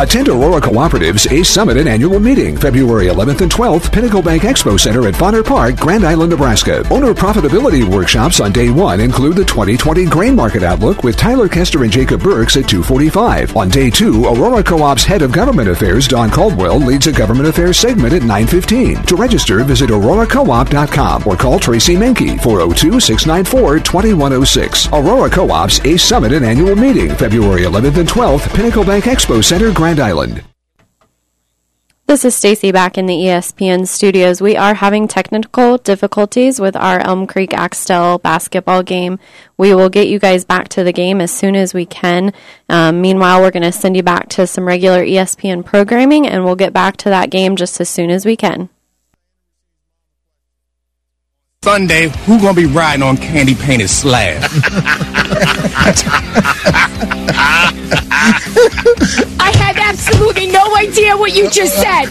Attend Aurora Cooperative's ACE Summit and Annual Meeting, February 11th and 12th, Pinnacle Bank Expo Center at Fonner Park, Grand Island, Nebraska. Owner profitability workshops on day one include the 2020 Grain Market Outlook with Tyler Kester and Jacob Burks at 245. On day two, Aurora Co-op's Head of Government Affairs, Don Caldwell, leads a Government Affairs segment at 915. To register, visit auroracoop.com or call Tracy Menke, 402-694-2106. Aurora Co-op's ACE Summit and Annual Meeting, February 11th and 12th, Pinnacle Bank Expo Center, Grand Island. This is Stacy back in the ESPN studios. We are having technical difficulties with our Elm Creek Axtell basketball game. We will get you guys back to the game as soon as we can. Um, meanwhile, we're going to send you back to some regular ESPN programming, and we'll get back to that game just as soon as we can. Sunday, who gonna be riding on candy painted slab? I had absolutely no idea what you just said.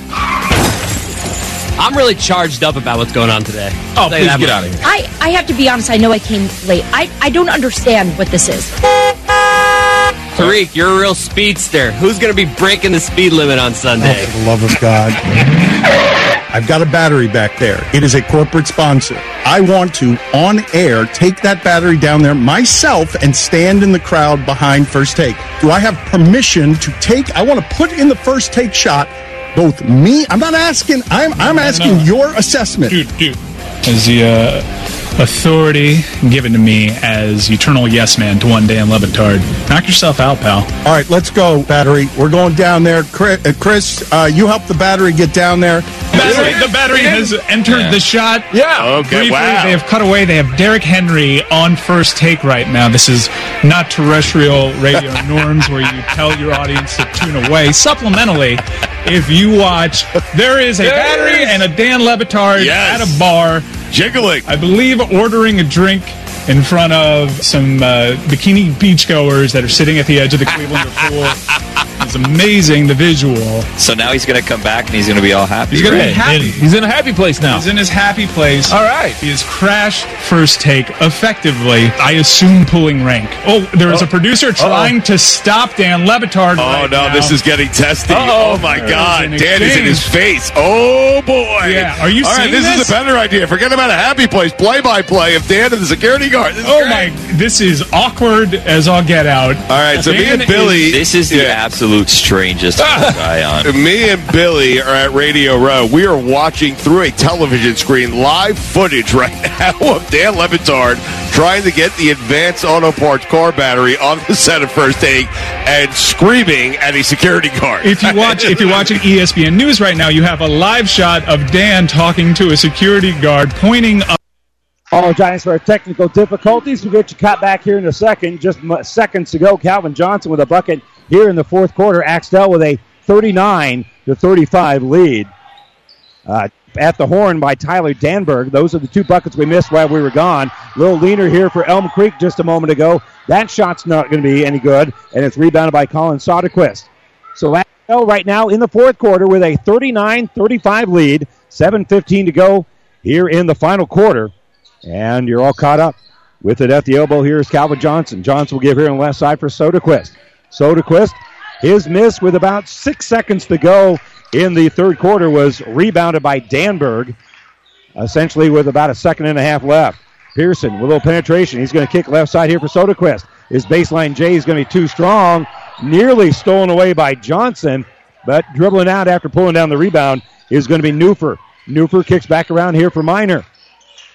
I'm really charged up about what's going on today. Oh, please get out of here. I, I have to be honest, I know I came late. I, I don't understand what this is. Tariq, you're a real speedster. Who's going to be breaking the speed limit on Sunday? For the love of God. I've got a battery back there. It is a corporate sponsor. I want to, on air, take that battery down there myself and stand in the crowd behind first take. Do I have permission to take? I want to put in the first take shot. Both me, I'm not asking. I'm I'm asking your assessment. Dude, dude. is the uh, authority given to me as eternal yes man to one Dan Le Batard. Knock yourself out, pal. All right, let's go, battery. We're going down there. Chris, uh, uh, you help the battery get down there. Battery, the battery has entered Yeah. the shot. Yeah. Okay, Briefly, wow. They have cut away. They have Derrick Henry on first take right now. This is not terrestrial radio norms where you tell your audience to tune away. Supplementally, if you watch, there is a There battery is. and a Dan Le Batard Yes. at a bar. Jiggling. I believe ordering a drink in front of some uh, bikini beachgoers that are sitting at the edge of the Cleveland pool. It's amazing the visual. So now he's going to come back and he's going to be all happy. He's gonna be right? happy. He's in a happy place now. He's in his happy place. All right. He has crashed first take effectively. I assume pulling rank. Oh, there is a oh. producer trying to stop Dan Le Batard. Oh right no, now. this is getting testy. Uh-oh. Oh my There God, is an Dan is in his face. Oh boy. Yeah, are you All right, seeing this, this? is a better idea. Forget about a happy place. Play by play of Dan and the security guard. This is Oh great. my! This is awkward as all get out. All right, so me Dan and Billy. is- This is the absolute strangest guy on. Me and Billy are at Radio Row. We are watching through a television screen live footage right now of Dan Le Batard trying to get the advanced auto parts car battery on the set of first take and screaming at a security guard. If you watch, if you're watching ESPN News right now, you have a live shot of Dan talking to a security guard, pointing up. Apologize for our technical difficulties. We'll get you caught back here in a second. Just m- seconds ago, Calvin Johnson with a bucket here in the fourth quarter. Axtell with a 39 to 35 lead. Uh, at the horn by Tyler Danberg. Those are the two buckets we missed while we were gone. Little leaner here for Elm Creek just a moment ago. That shot's not going to be any good, and it's rebounded by Colin Soderquist. So Axtell right now in the fourth quarter with a 39-35 lead. 7.15 to go here in the final quarter. And you're all caught up. With it at the elbow here is Calvin Johnson. Johnson will give here on the left side for Soderquist. Soderquist, his miss with about six seconds to go in the third quarter was rebounded by Danberg, essentially with about a second and a half left. Pearson with a little penetration. He's going to kick left side here for Soderquist. His baseline J is going to be too strong. Nearly stolen away by Johnson, but dribbling out after pulling down the rebound is going to be Newfer. Newfer kicks back around here for Miner.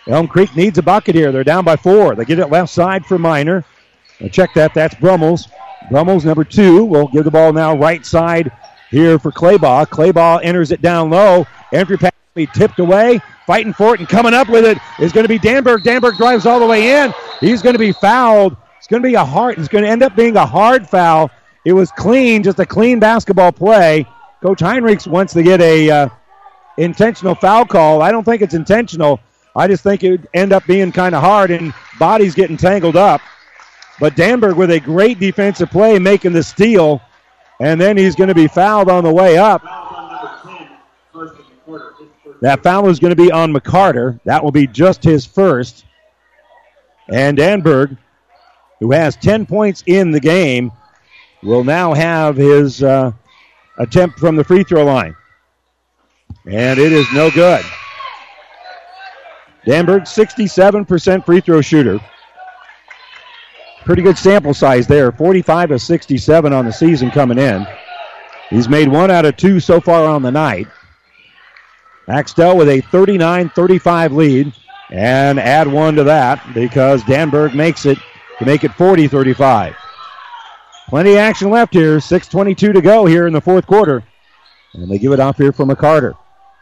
Elm Creek needs a bucket here. They're down by four. They get it left side for Miner. Check that. That's Brummels. Brummels, number two, will give the ball now right side here for Claybaugh. Claybaugh enters it down low. Entry pass be tipped away. Fighting for it and coming up with it is going to be Danberg. Danberg drives all the way in. He's going to be fouled. It's going to be a hard. It's going to end up being a hard foul. It was clean, just a clean basketball play. Coach Heinrichs wants to get a uh, intentional foul call. I don't think it's intentional. I just think it would end up being kind of hard and bodies getting tangled up. But Danberg with a great defensive play making the steal, and then he's going to be fouled on the way up. That foul is going to be on McCarter. That will be just his first. And Danberg, who has 10 points in the game, will now have his uh, attempt from the free throw line. And it is no good. Danberg, 67% free throw shooter. Pretty good sample size there. 45 of 67 on the season coming in. He's made one out of two so far on the night. Axtell with a 39 35 lead. And add one to that because Danberg makes it to make it 40 35. Plenty of action left here. 6.22 to go here in the fourth quarter. And they give it off here for McCarter.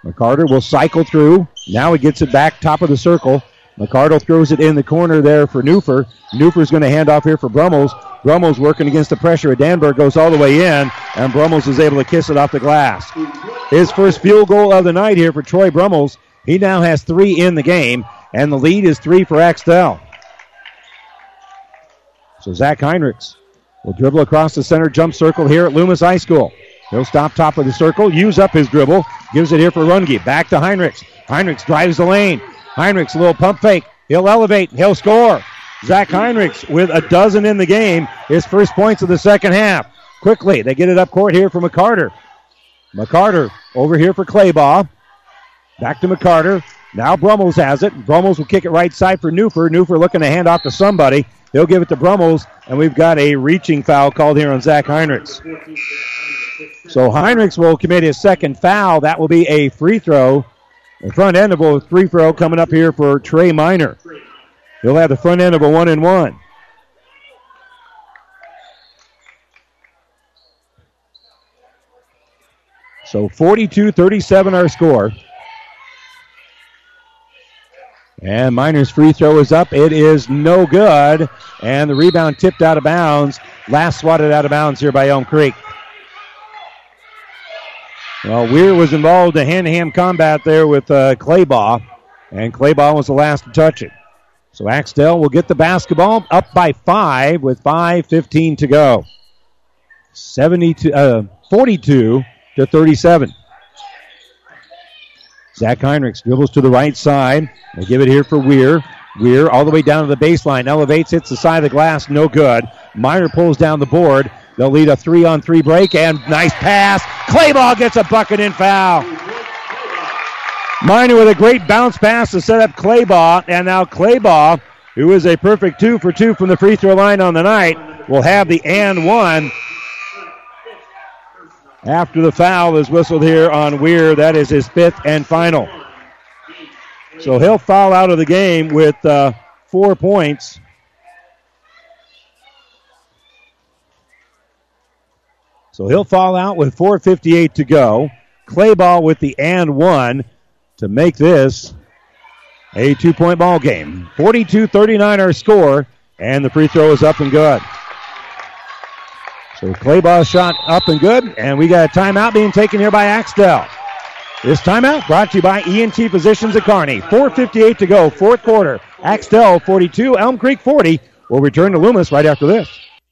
McCarter will cycle through. Now he gets it back top of the circle. McCarter throws it in the corner there for Newfer. Newfer's going to hand off here for Brummels. Brummels working against the pressure Danberg goes all the way in, and Brummels is able to kiss it off the glass. His first field goal of the night here for Troy Brummels. He now has three in the game, and the lead is three for Axtell. So Zach Heinrichs will dribble across the center jump circle here at Loomis High School. He'll stop top of the circle, use up his dribble, gives it here for Runge. Back to Heinrichs. Heinrichs drives the lane. Heinrichs, a little pump fake. He'll elevate. He'll score. Zach Heinrichs with a dozen in the game. His first points of the second half. Quickly, they get it up court here for McCarter. McCarter over here for Claybaugh. Back to McCarter. Now Brummels has it. Brummels will kick it right side for Newfer. Newfer looking to hand off to somebody. He'll give it to Brummels, and we've got a reaching foul called here on Zach Heinrichs. So Heinrichs will commit his second foul. That will be a free throw. The front end of a free throw coming up here for Trey Miner. He'll have the front end of a one and one. So 42 37 our score. And Miner's free throw is up. It is no good. And the rebound tipped out of bounds. Last swatted out of bounds here by Elm Creek. Well, Weir was involved in hand to hand combat there with uh, Claybaugh, and Claybaugh was the last to touch it. So Axtell will get the basketball up by five with 5.15 to go. 72, uh, 42 to 37. Zach Heinrichs dribbles to the right side. We'll give it here for Weir. Weir all the way down to the baseline. Elevates, hits the side of the glass. No good. Miner pulls down the board. They'll lead a three on three break and nice pass. Claybaugh gets a bucket in foul. Miner with a great bounce pass to set up Claybaugh. And now Claybaugh, who is a perfect two for two from the free throw line on the night, will have the and one after the foul is whistled here on Weir. That is his fifth and final. So he'll foul out of the game with uh, four points. So he'll fall out with 4.58 to go. Claybaugh with the and one to make this a two point ball game. 42 39 our score, and the free throw is up and good. So Claybaugh shot up and good, and we got a timeout being taken here by Axtell. This timeout brought to you by ENT Physicians at Kearney. 4.58 to go, fourth quarter. Axtell 42, Elm Creek 40. We'll return to Loomis right after this.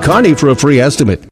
Kearney for a free estimate.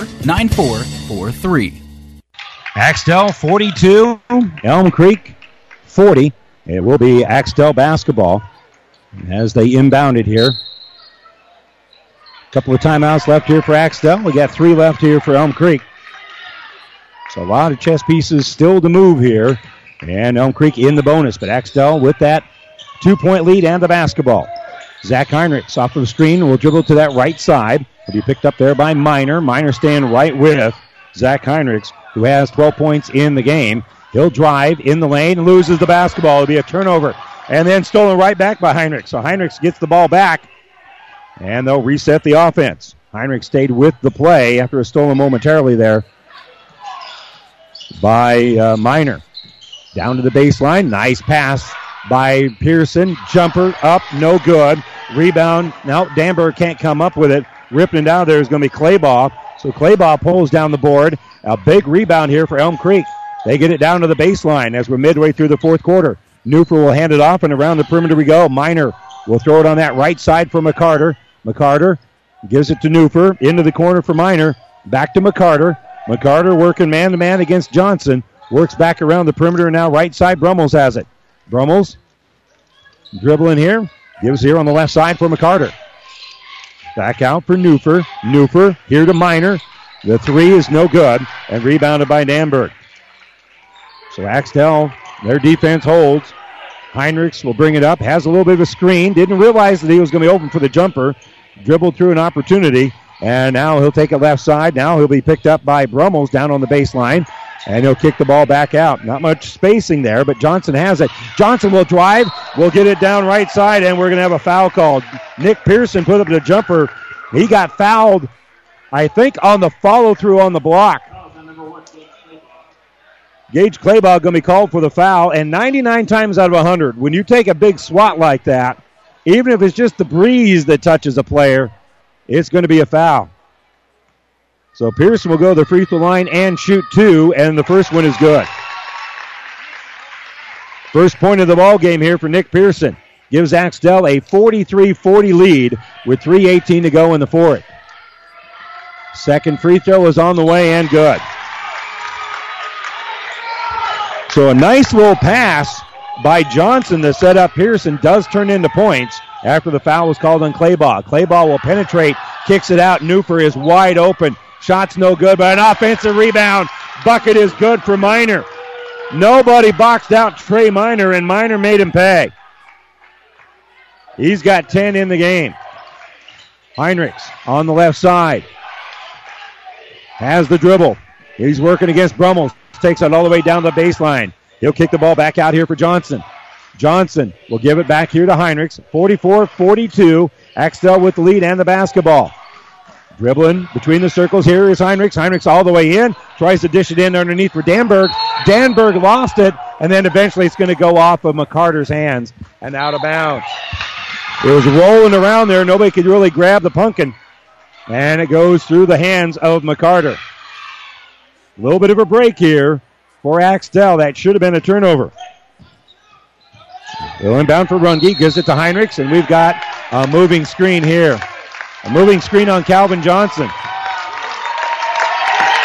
9443. Axtell 42, Elm Creek 40. It will be Axtell basketball as they inbound it here. A couple of timeouts left here for Axtell. We got three left here for Elm Creek. So a lot of chess pieces still to move here. And Elm Creek in the bonus, but Axtell with that two point lead and the basketball. Zach Heinrichs off of the screen will dribble to that right side. Will be picked up there by Miner. Miner staying right with Zach Heinrichs, who has 12 points in the game. He'll drive in the lane and loses the basketball. It'll be a turnover. And then stolen right back by Heinrichs. So Heinrichs gets the ball back, and they'll reset the offense. Heinrich stayed with the play after a stolen momentarily there by uh, Miner. Down to the baseline. Nice pass by Pearson. Jumper up, no good. Rebound. Now Danberg can't come up with it. Ripping it out there is going to be Claybaugh. So Claybaugh pulls down the board. A big rebound here for Elm Creek. They get it down to the baseline as we're midway through the fourth quarter. Newfer will hand it off, and around the perimeter we go. Miner will throw it on that right side for McCarter. McCarter gives it to Newfer. Into the corner for Miner. Back to McCarter. McCarter working man to man against Johnson. Works back around the perimeter, now right side. Brummels has it. Brummels dribbling here. Gives here on the left side for McCarter. Back out for Newfer. Newfer here to Miner. The three is no good and rebounded by Danberg. So Axtell, their defense holds. Heinrichs will bring it up, has a little bit of a screen, didn't realize that he was going to be open for the jumper, dribbled through an opportunity, and now he'll take it left side. Now he'll be picked up by Brummels down on the baseline, and he'll kick the ball back out. Not much spacing there, but Johnson has it. Johnson will drive, We'll get it down right side, and we're going to have a foul called. Nick Pearson put up the jumper. He got fouled, I think, on the follow through on the block. Gage Claybaugh going to be called for the foul, and 99 times out of 100, when you take a big swat like that, even if it's just the breeze that touches a player, it's going to be a foul. So Pearson will go to the free throw line and shoot two, and the first one is good. First point of the ball game here for Nick Pearson. Gives Axtell a 43-40 lead with 3.18 to go in the fourth. Second free throw is on the way and good. So a nice little pass by Johnson to set up Pearson does turn into points after the foul was called on Claybaugh. Claybaugh will penetrate, kicks it out. Newfer is wide open. Shot's no good, but an offensive rebound. Bucket is good for Miner. Nobody boxed out Trey Miner, and Miner made him pay. He's got 10 in the game. Heinrichs on the left side. Has the dribble. He's working against Brummels takes it all the way down the baseline. He'll kick the ball back out here for Johnson. Johnson will give it back here to Heinrichs. 44 42. Axtell with the lead and the basketball. Dribbling between the circles here is Heinrichs. Heinrichs all the way in. Tries to dish it in underneath for Danberg. Danberg lost it, and then eventually it's going to go off of McCarter's hands and out of bounds. It was rolling around there. Nobody could really grab the pumpkin. And it goes through the hands of McCarter. A little bit of a break here for Axtell. That should have been a turnover. Inbound for Runge. Gives it to Heinrichs, and we've got a moving screen here. A moving screen on Calvin Johnson.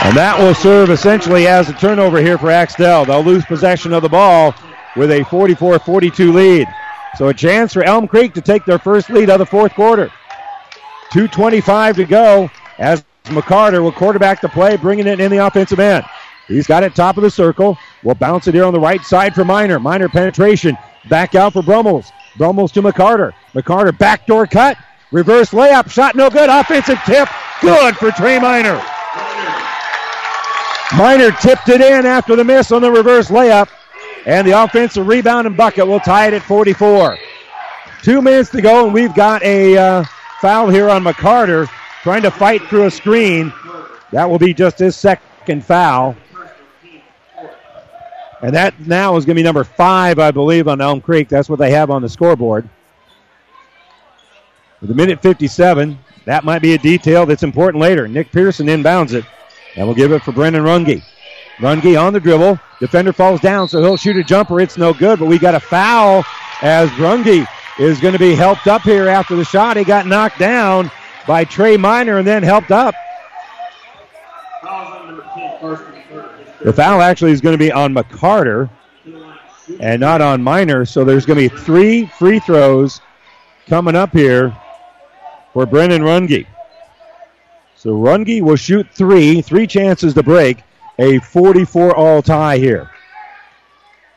And that will serve essentially as a turnover here for Axtell. They'll lose possession of the ball with a 44 42 lead. So a chance for Elm Creek to take their first lead of the fourth quarter. 2.25 to go as McCarter will quarterback the play, bringing it in the offensive end. He's got it top of the circle. Will bounce it here on the right side for Miner. Miner penetration. Back out for Brummels. Brummels to McCarter. McCarter backdoor cut. Reverse layup. Shot no good. Offensive tip. Good for Trey Miner. Miner tipped it in after the miss on the reverse layup. And the offensive rebound and bucket will tie it at 44. Two minutes to go, and we've got a uh, foul here on McCarter trying to fight through a screen. That will be just his second foul. And that now is going to be number five, I believe, on Elm Creek. That's what they have on the scoreboard. With a minute 57, that might be a detail that's important later. Nick Pearson inbounds it, and we'll give it for Brennan Runge. Runge on the dribble. Defender falls down, so he'll shoot a jumper. It's no good, but we got a foul as Runge is going to be helped up here after the shot. He got knocked down by Trey Miner and then helped up. The foul actually is going to be on McCarter and not on Miner. So there's going to be three free throws coming up here for Brennan Runge. So Runge will shoot three, three chances to break a 44 all tie here.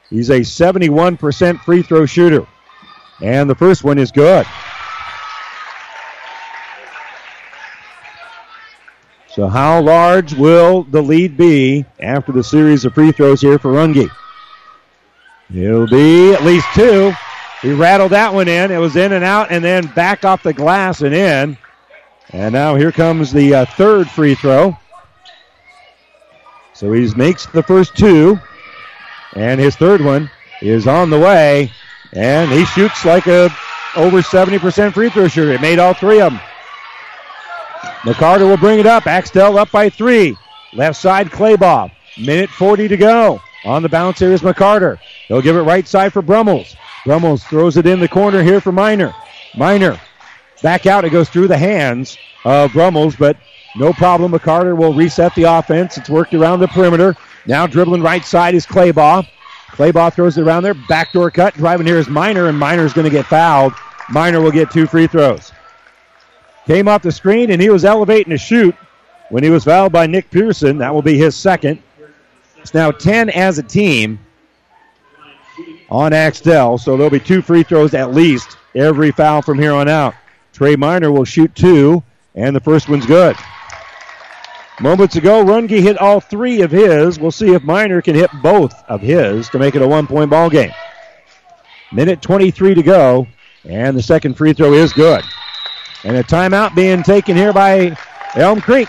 He's a 71% free throw shooter. And the first one is good. So, how large will the lead be after the series of free throws here for Runge? It'll be at least two. He rattled that one in. It was in and out, and then back off the glass and in. And now here comes the uh, third free throw. So he makes the first two, and his third one is on the way, and he shoots like a over 70% free throw shooter. It made all three of them. McCarter will bring it up. Axtell up by three. Left side, Claybaugh. Minute 40 to go. On the bounce here is McCarter. He'll give it right side for Brummels. Brummels throws it in the corner here for Miner. Miner back out. It goes through the hands of Brummels, but no problem. McCarter will reset the offense. It's worked around the perimeter. Now dribbling right side is Claybaugh. Claybaugh throws it around there. Backdoor cut. Driving here is Miner, and Miner's going to get fouled. Miner will get two free throws. Came off the screen, and he was elevating to shoot when he was fouled by Nick Pearson. That will be his second. It's now 10 as a team on Axtell, so there'll be two free throws at least every foul from here on out. Trey Miner will shoot two, and the first one's good. Moments ago, Runge hit all three of his. We'll see if Miner can hit both of his to make it a one point ball game. Minute 23 to go, and the second free throw is good. And a timeout being taken here by Elm Creek.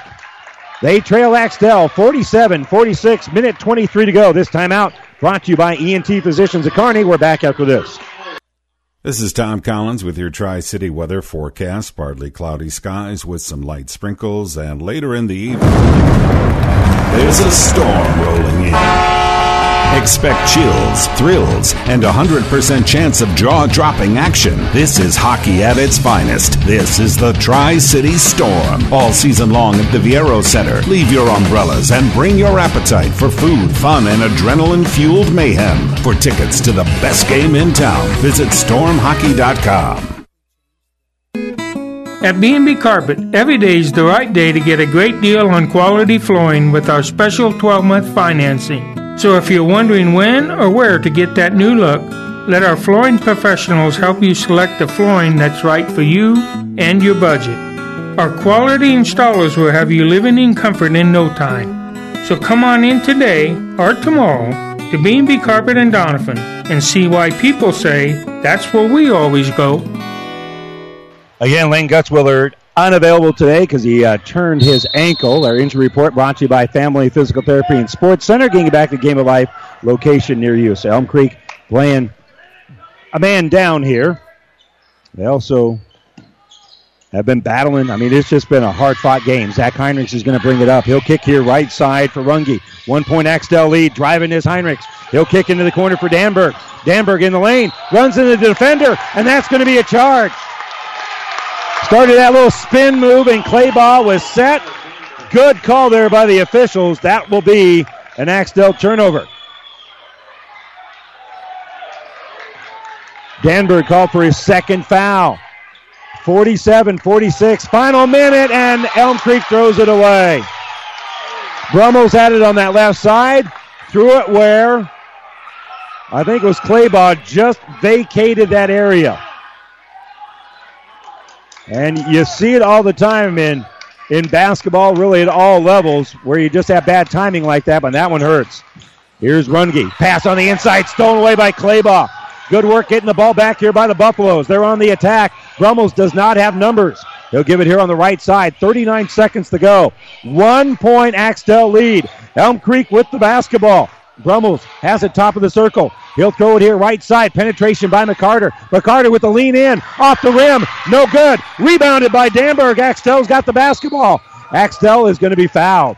They trail Axtell 47 46, minute 23 to go. This timeout brought to you by ENT Physicians of Kearney. We're back after this. This is Tom Collins with your Tri City weather forecast. Partly cloudy skies with some light sprinkles, and later in the evening, there's a storm rolling in. Expect chills, thrills, and a 100% chance of jaw dropping action. This is hockey at its finest. This is the Tri City Storm. All season long at the Viaero Center. Leave your umbrellas and bring your appetite for food, fun, and adrenaline fueled mayhem. For tickets to the best game in town, visit stormhockey.com. At B&B Carpet, every day is the right day to get a great deal on quality flooring with our special 12-month financing. So if you're wondering when or where to get that new look, let our flooring professionals help you select the flooring that's right for you and your budget. Our quality installers will have you living in comfort in no time. So come on in today or tomorrow to B&B Carpet and Donovan and see why people say that's where we always go. Again, Lane Gutzwiller unavailable today because he uh, turned his ankle. Our injury report brought to you by Family Physical Therapy and Sports Center, getting back to Game of Life location near you. So Elm Creek playing a man down here. They also have been battling. I mean, it's just been a hard fought game. Zach Heinrichs is going to bring it up. He'll kick here right side for Runge. One point Axtell lead, driving his Heinrichs. He'll kick into the corner for Danberg. Danberg in the lane, runs into the defender, and that's going to be a charge. Started that little spin move, and Claybaugh was set. Good call there by the officials. That will be an Axtell turnover. Danberg called for his second foul. 47 46, final minute, and Elm Creek throws it away. Brummels had it on that left side, threw it where I think it was Claybaugh just vacated that area. And you see it all the time in in basketball, really at all levels, where you just have bad timing like that, but that one hurts. Here's Runge. Pass on the inside, stolen away by Claybaugh. Good work getting the ball back here by the Buffaloes. They're on the attack. Brummels does not have numbers. He'll give it here on the right side. 39 seconds to go. One point Axtell lead. Elm Creek with the basketball. Brummels has it top of the circle. He'll throw it here right side. Penetration by McCarter. McCarter with the lean in. Off the rim. No good. Rebounded by Danberg. Axtell's got the basketball. Axtell is going to be fouled.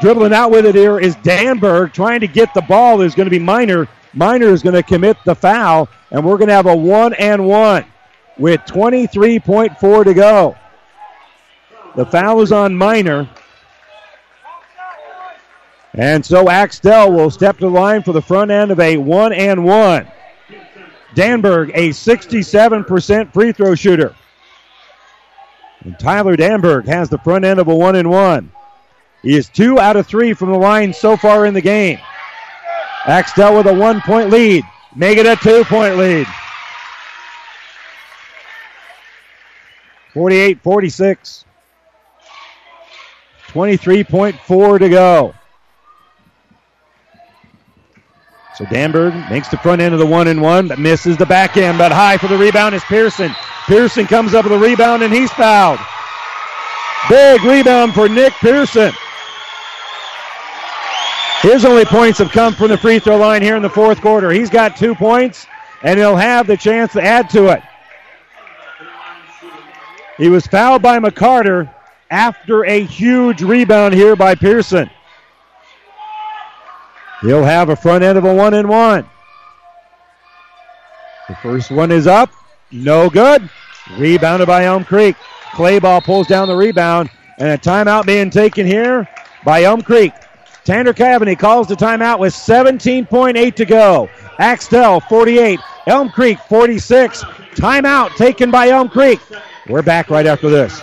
Dribbling out with it here is Danberg. Trying to get the ball is going to be Miner. Miner is going to commit the foul. And we're going to have a one and one with 23.4 to go. The foul is on Miner. And so Axtell will step to the line for the front end of a one and one. Danberg, a 67% free throw shooter. And Tyler Danberg has the front end of a one and one. He is two out of three from the line so far in the game. Axtell with a one point lead. Make it a two point lead. 48 46. 23.4 to go. So Danberg makes the front end of the one and one, but misses the back end. But high for the rebound is Pearson. Pearson comes up with a rebound and he's fouled. Big rebound for Nick Pearson. His only points have come from the free throw line here in the fourth quarter. He's got two points, and he'll have the chance to add to it. He was fouled by McCarter, after a huge rebound here by Pearson. He'll have a front end of a one and one. The first one is up. No good. Rebounded by Elm Creek. Claybaugh pulls down the rebound. And a timeout being taken here by Elm Creek. Tanner Cavany calls the timeout with 17.8 to go. Axtell 48. Elm Creek 46. Timeout taken by Elm Creek. We're back right after this.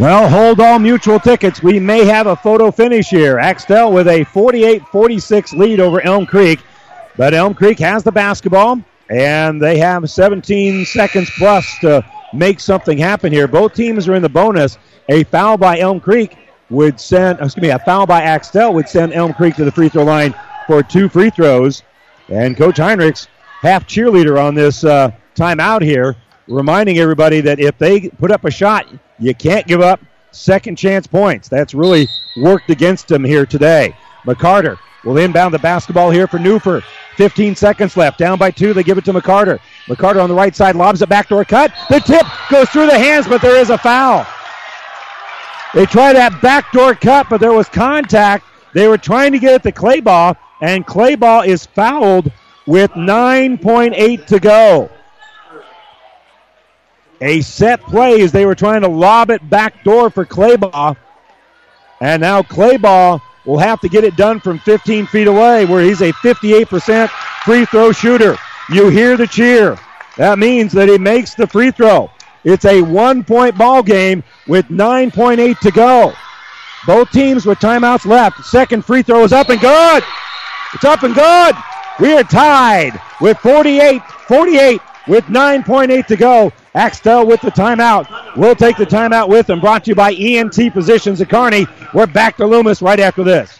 Well, hold all mutual tickets. We may have a photo finish here. Axtell with a 48 46 lead over Elm Creek. But Elm Creek has the basketball, and they have 17 seconds plus to make something happen here. Both teams are in the bonus. A foul by Elm Creek would send, excuse me, a foul by Axtell would send Elm Creek to the free throw line for two free throws. And Coach Heinrichs, half cheerleader on this uh, timeout here, reminding everybody that if they put up a shot, you can't give up second chance points. That's really worked against them here today. McCarter will inbound the basketball here for Newfer. 15 seconds left. Down by two. They give it to McCarter. McCarter on the right side lobs a backdoor cut. The tip goes through the hands, but there is a foul. They try that backdoor cut, but there was contact. They were trying to get at the Claybaugh, and Claybaugh is fouled with 9.8 to go. A set play as they were trying to lob it back door for Claybaugh. And now Claybaugh will have to get it done from 15 feet away, where he's a 58% free throw shooter. You hear the cheer. That means that he makes the free throw. It's a one point ball game with 9.8 to go. Both teams with timeouts left. Second free throw is up and good. It's up and good. We are tied with 48 48 with 9.8 to go. Axtell with the timeout. We'll take the timeout with them. Brought to you by ENT Physicians at Kearney. We're back to Loomis right after this.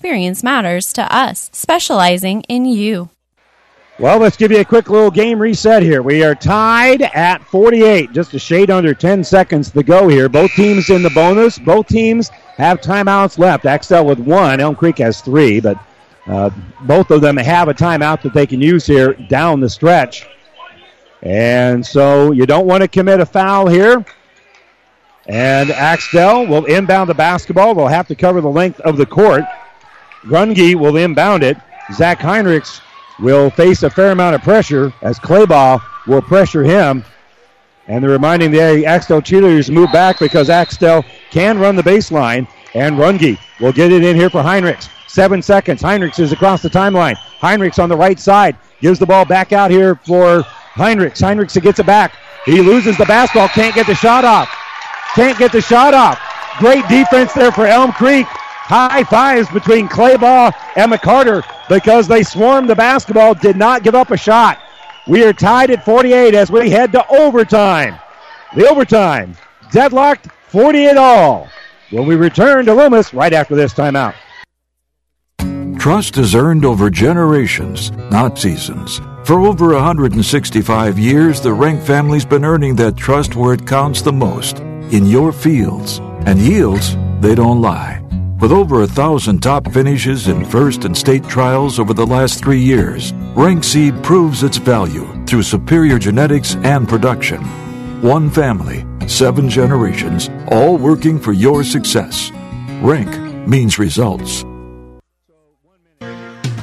experience matters to us, specializing in you. Well, let's give you a quick little game reset here. We are tied at 48, just a shade under 10 seconds to go here. Both teams in the bonus. Both teams have timeouts left. Axtell with one, Elm Creek has three, but uh, both of them have a timeout that they can use here down the stretch. And so you don't want to commit a foul here. And Axtell will inbound the basketball. They'll have to cover the length of the court. Runge will inbound it. Zach Heinrichs will face a fair amount of pressure as Claybaugh will pressure him. And they're reminding the Axtell cheerleaders to move back because Axtell can run the baseline. And Runge will get it in here for Heinrichs. Seven seconds. Heinrichs is across the timeline. Heinrichs on the right side gives the ball back out here for Heinrichs. Heinrichs gets it back. He loses the basketball. Can't get the shot off. Can't get the shot off. Great defense there for Elm Creek. High fives between Claybaugh and McCarter because they swarmed the basketball, did not give up a shot. We are tied at 48 as we head to overtime. The overtime, deadlocked 48 all. When we return to Loomis right after this timeout. Trust is earned over generations, not seasons. For over 165 years, the Rank family's been earning that trust where it counts the most in your fields. And yields, they don't lie. With over a thousand top finishes in first and state trials over the last three years, Rank Seed proves its value through superior genetics and production. One family, seven generations, all working for your success. Rank means results.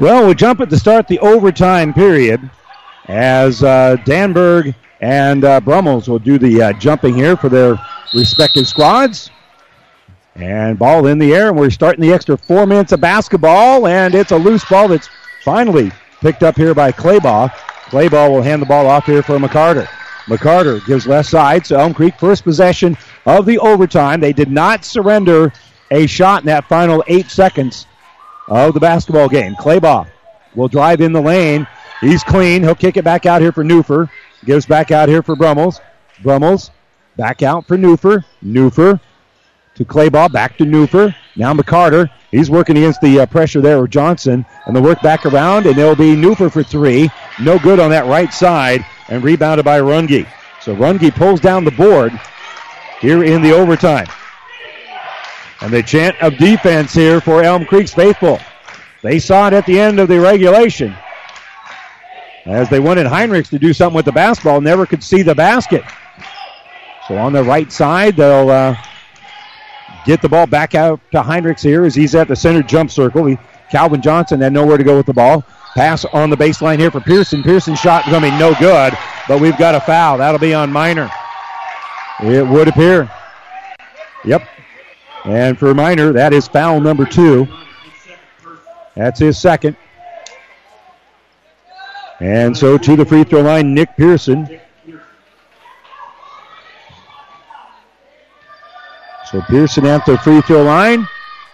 Well, we jump at the start the overtime period as uh, Danberg and uh, Brummels will do the uh, jumping here for their respective squads. And ball in the air, and we're starting the extra four minutes of basketball, and it's a loose ball that's finally picked up here by Claybaugh. Claybaugh will hand the ball off here for McCarter. McCarter gives left side, so Elm Creek first possession of the overtime. They did not surrender a shot in that final eight seconds of the basketball game. Claybaugh will drive in the lane. He's clean. He'll kick it back out here for Newfer. Gives back out here for Brummels. Brummels back out for Newfer. Newfer to Claybaugh. Back to Newfer. Now McCarter. He's working against the uh, pressure there of Johnson. And the work back around, and it'll be Newfer for three. No good on that right side. And rebounded by Runge. So Runge pulls down the board here in the overtime. And the chant of defense here for Elm Creek's faithful. They saw it at the end of the regulation. As they wanted Heinrichs to do something with the basketball, never could see the basket. So on the right side, they'll uh, get the ball back out to Heinrichs here as he's at the center jump circle. He, Calvin Johnson had nowhere to go with the ball. Pass on the baseline here for Pearson. Pearson's shot is going to be no good, but we've got a foul. That'll be on Miner. It would appear. Yep, and for Miner, that is foul number two. That's his second. And so to the free throw line, Nick Pearson. So Pearson at the free throw line,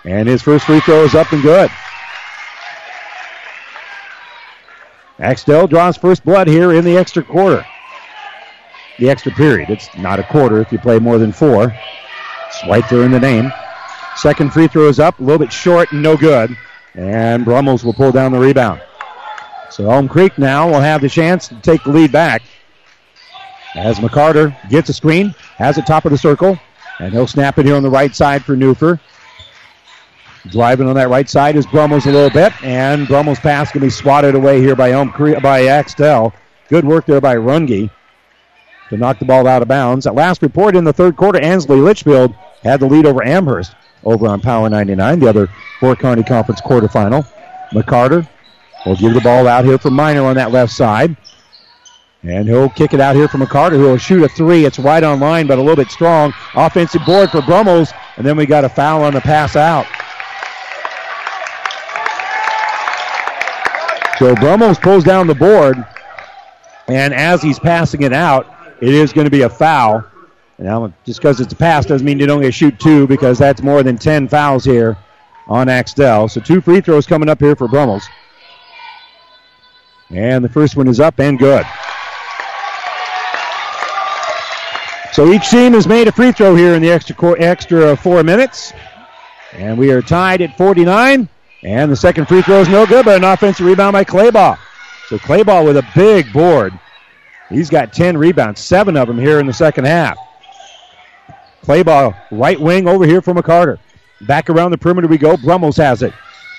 and his first free throw is up and good. Axtell draws first blood here in the extra quarter. The extra period. It's not a quarter if you play more than four. There in the name. Second free throw is up, a little bit short and no good. And Brummels will pull down the rebound. So Elm Creek now will have the chance to take the lead back. As McCarter gets a screen, has it top of the circle, and he'll snap it here on the right side for Newfer. Driving on that right side is Brummels a little bit, and Brummels' pass can be swatted away here by Elm Creek, by Axtell. Good work there by Runge to knock the ball out of bounds. At last report in the third quarter, Ansley Litchfield had the lead over Amherst over on Power 99, the other Fort Kearney Conference quarterfinal. McCarter will give the ball out here for Miner on that left side. And he'll kick it out here for McCarter, who will shoot a three. It's right on line, but a little bit strong. Offensive board for Brummels, and then we got a foul on the pass out. So Brummels pulls down the board, and as he's passing it out, it is going to be a foul. Now, just because it's a pass doesn't mean you don't get to shoot two because that's more than 10 fouls here on Axtell. So two free throws coming up here for Brummels. And the first one is up and good. So each team has made a free throw here in the extra extra four minutes. And we are tied at 49. And the second free throw is no good, but an offensive rebound by Claybaugh. So Claybaugh with a big board. He's got 10 rebounds, seven of them here in the second half. Claybaugh, right wing over here for McCarter. Back around the perimeter we go. Brummels has it.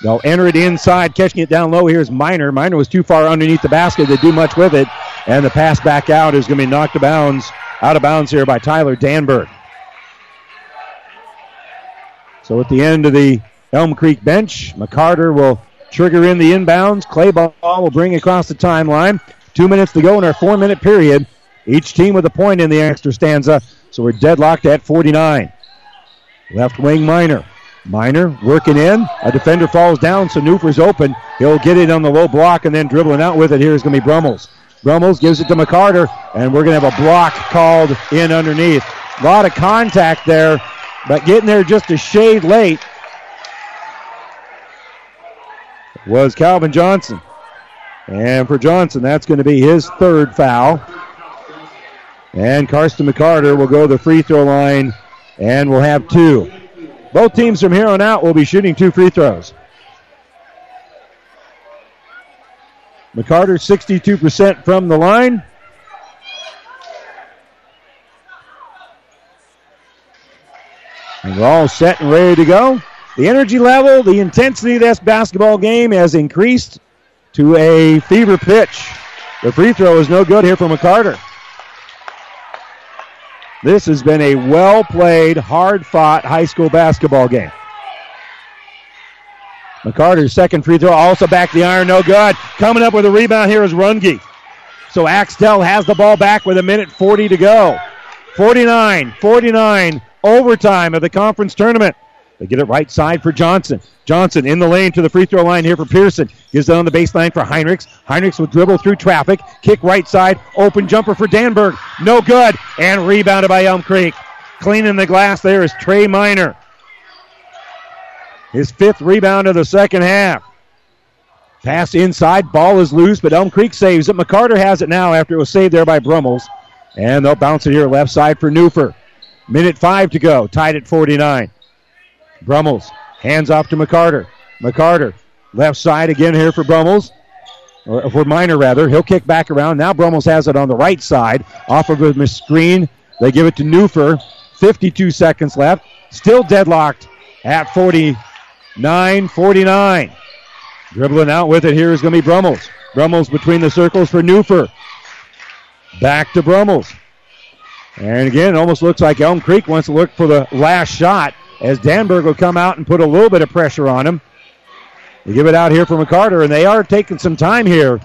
They'll enter it inside, catching it down low. Here's Miner. Miner was too far underneath the basket to do much with it. And the pass back out is going to be knocked of bounds, out of bounds here by Tyler Danberg. So at the end of the Elm Creek bench, McCarter will trigger in the inbounds. Claybaugh will bring across the timeline. Two minutes to go in our four minute period. Each team with a point in the extra stanza. So we're deadlocked at 49. Left wing Miner. Miner working in. A defender falls down, so Newfer's open. He'll get it on the low block and then dribbling out with it. Here's going to be Brummels. Brummels gives it to McCarter, and we're going to have a block called in underneath. A lot of contact there, but getting there just a shade late was Calvin Johnson. And for Johnson, that's going to be his third foul. And Karsten McCarter will go to the free throw line and we'll have two. Both teams from here on out will be shooting two free throws. McCarter 62% from the line. And we're all set and ready to go. The energy level, the intensity of this basketball game has increased to a fever pitch. The free throw is no good here for McCarter. This has been a well played, hard fought high school basketball game. McCarter's second free throw also back the iron, no good. Coming up with a rebound here is Runge. So Axtell has the ball back with a minute 40 to go. 49 49 overtime of the conference tournament. They get it right side for Johnson. Johnson in the lane to the free throw line here for Pearson. Gives it on the baseline for Heinrichs. Heinrichs will dribble through traffic. Kick right side. Open jumper for Danberg. No good. And rebounded by Elm Creek. Cleaning the glass there is Trey Miner. His fifth rebound of the second half. Pass inside. Ball is loose, but Elm Creek saves it. McCarter has it now after it was saved there by Brummels. And they'll bounce it here left side for Newfer. Minute five to go. Tied at 49. Brummels hands off to McCarter. McCarter left side again here for Brummels. Or for Miner, rather. He'll kick back around. Now Brummels has it on the right side. Off of a screen. They give it to Newfer. 52 seconds left. Still deadlocked at 49 49. Dribbling out with it here is going to be Brummels. Brummels between the circles for Newfer. Back to Brummels. And again, it almost looks like Elm Creek wants to look for the last shot as Danberg will come out and put a little bit of pressure on him. They give it out here for McCarter, and they are taking some time here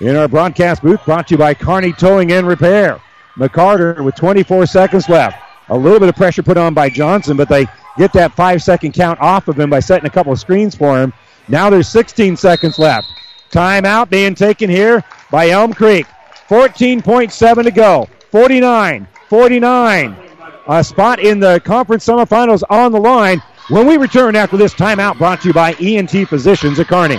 in our broadcast booth brought to you by Kearney Towing and Repair. McCarter with 24 seconds left. A little bit of pressure put on by Johnson, but they get that five second count off of him by setting a couple of screens for him. Now there's 16 seconds left. Timeout being taken here by Elm Creek. 14.7 to go. 49 49 a spot in the conference semifinals on the line when we return after this timeout brought to you by ENT Physicians at Kearney.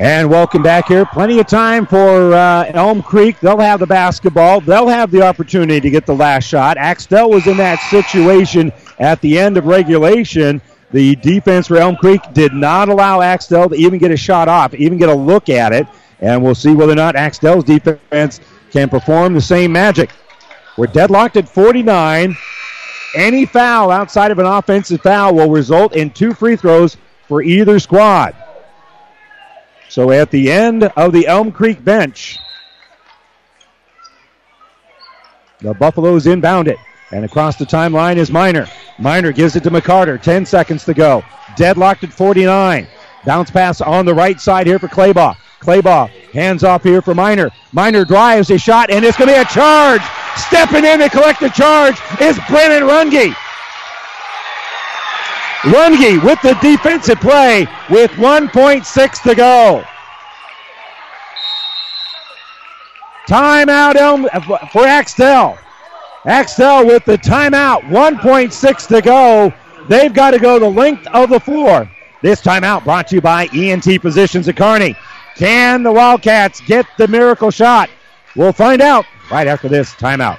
And welcome back here. Plenty of time for uh, Elm Creek. They'll have the basketball. They'll have the opportunity to get the last shot. Axtell was in that situation at the end of regulation. The defense for Elm Creek did not allow Axtell to even get a shot off, even get a look at it. And we'll see whether or not Axtell's defense can perform the same magic. We're deadlocked at 49. Any foul outside of an offensive foul will result in two free throws for either squad. So at the end of the Elm Creek bench, the Buffaloes inbound it. And across the timeline is Miner. Miner gives it to McCarter. 10 seconds to go. Deadlocked at 49. Bounce pass on the right side here for Claybaugh. Claybaugh hands off here for Miner. Miner drives a shot, and it's going to be a charge. Stepping in to collect the charge is Brennan Runge. Runge with the defensive play with 1.6 to go. Timeout Elm uh, for Axtell. Axtell with the timeout. 1.6 to go. They've got to go the length of the floor. This timeout brought to you by ENT Physicians at Kearney. Can the Wildcats get the miracle shot? We'll find out right after this timeout.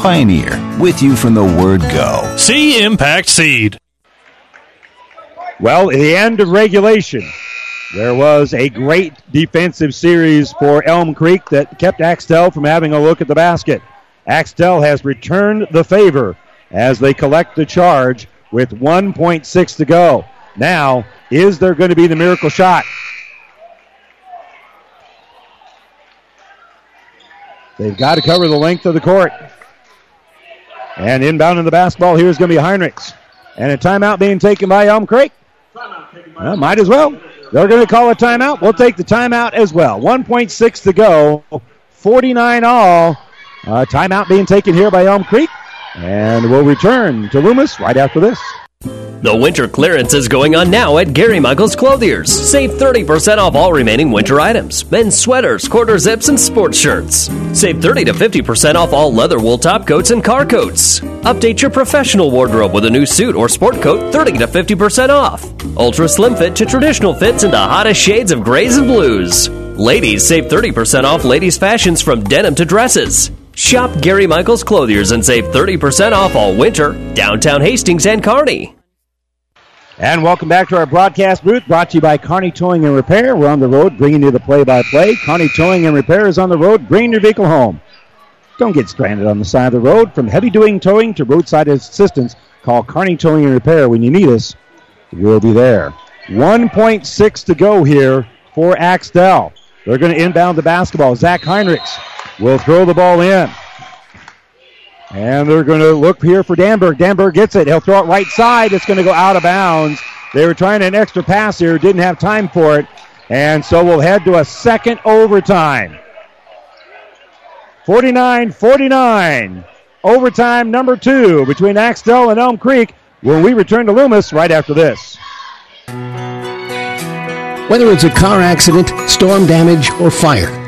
Pioneer, with you from the word go. See Impact Seed. Well, at the end of regulation, there was a great defensive series for Elm Creek that kept Axtell from having a look at the basket. Axtell has returned the favor as they collect the charge with 1.6 to go. Now, is there going to be the miracle shot? They've got to cover the length of the court. And inbound in the basketball here is going to be Heinrichs. And a timeout being taken by Elm Creek. Well, might as well. They're going to call a timeout. We'll take the timeout as well. 1.6 to go. 49 all. Uh, timeout being taken here by Elm Creek. And we'll return to Loomis right after this. The winter clearance is going on now at Gary Michaels Clothiers. Save 30% off all remaining winter items men's sweaters, quarter zips, and sports shirts. Save 30 to 50% off all leather wool top coats and car coats. Update your professional wardrobe with a new suit or sport coat 30 to 50% off. Ultra slim fit to traditional fits in the hottest shades of grays and blues. Ladies save 30% off ladies' fashions from denim to dresses. Shop Gary Michaels Clothiers and save 30% off all winter, downtown Hastings and Kearney. And welcome back to our broadcast booth brought to you by Kearney Towing and Repair. We're on the road bringing you the play by play. Kearney Towing and Repair is on the road bringing your vehicle home. Don't get stranded on the side of the road. From heavy duty towing to roadside assistance, call Kearney Towing and Repair when you need us. We'll be there. 1.6 to go here for Axtell. They're going to inbound the basketball. Zach Heinrichs will throw the ball in. And they're going to look here for Danberg. Danberg gets it. He'll throw it right side. It's going to go out of bounds. They were trying an extra pass here, didn't have time for it. And so we'll head to a second overtime. 49 49. Overtime number two between Axtell and Elm Creek when we return to Loomis right after this. Whether it's a car accident, storm damage, or fire,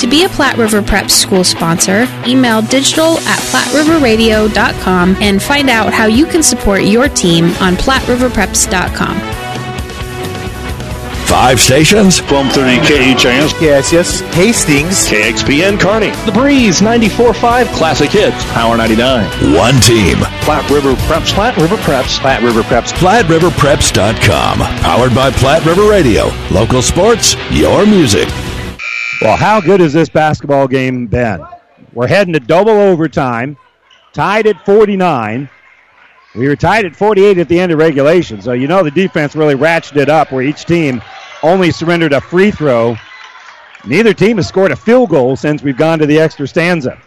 To be a Platte River Prep school sponsor, email digital at platteriverradio.com and find out how you can support your team on platteriverpreps.com. Five stations. 1230 KHIS. Yes, yes. Hastings. KXPN Kearney. The Breeze 94.5. Classic Hits. Power 99. One team. Platte River Preps. Platte River Preps. Platte River Preps. PlatteRiverPreps.com. Powered by Platte River Radio. Local sports, your music. Well, how good has this basketball game been? We're heading to double overtime, tied at 49. We were tied at 48 at the end of regulation, so you know the defense really ratcheted up where each team only surrendered a free throw. Neither team has scored a field goal since we've gone to the extra stanza.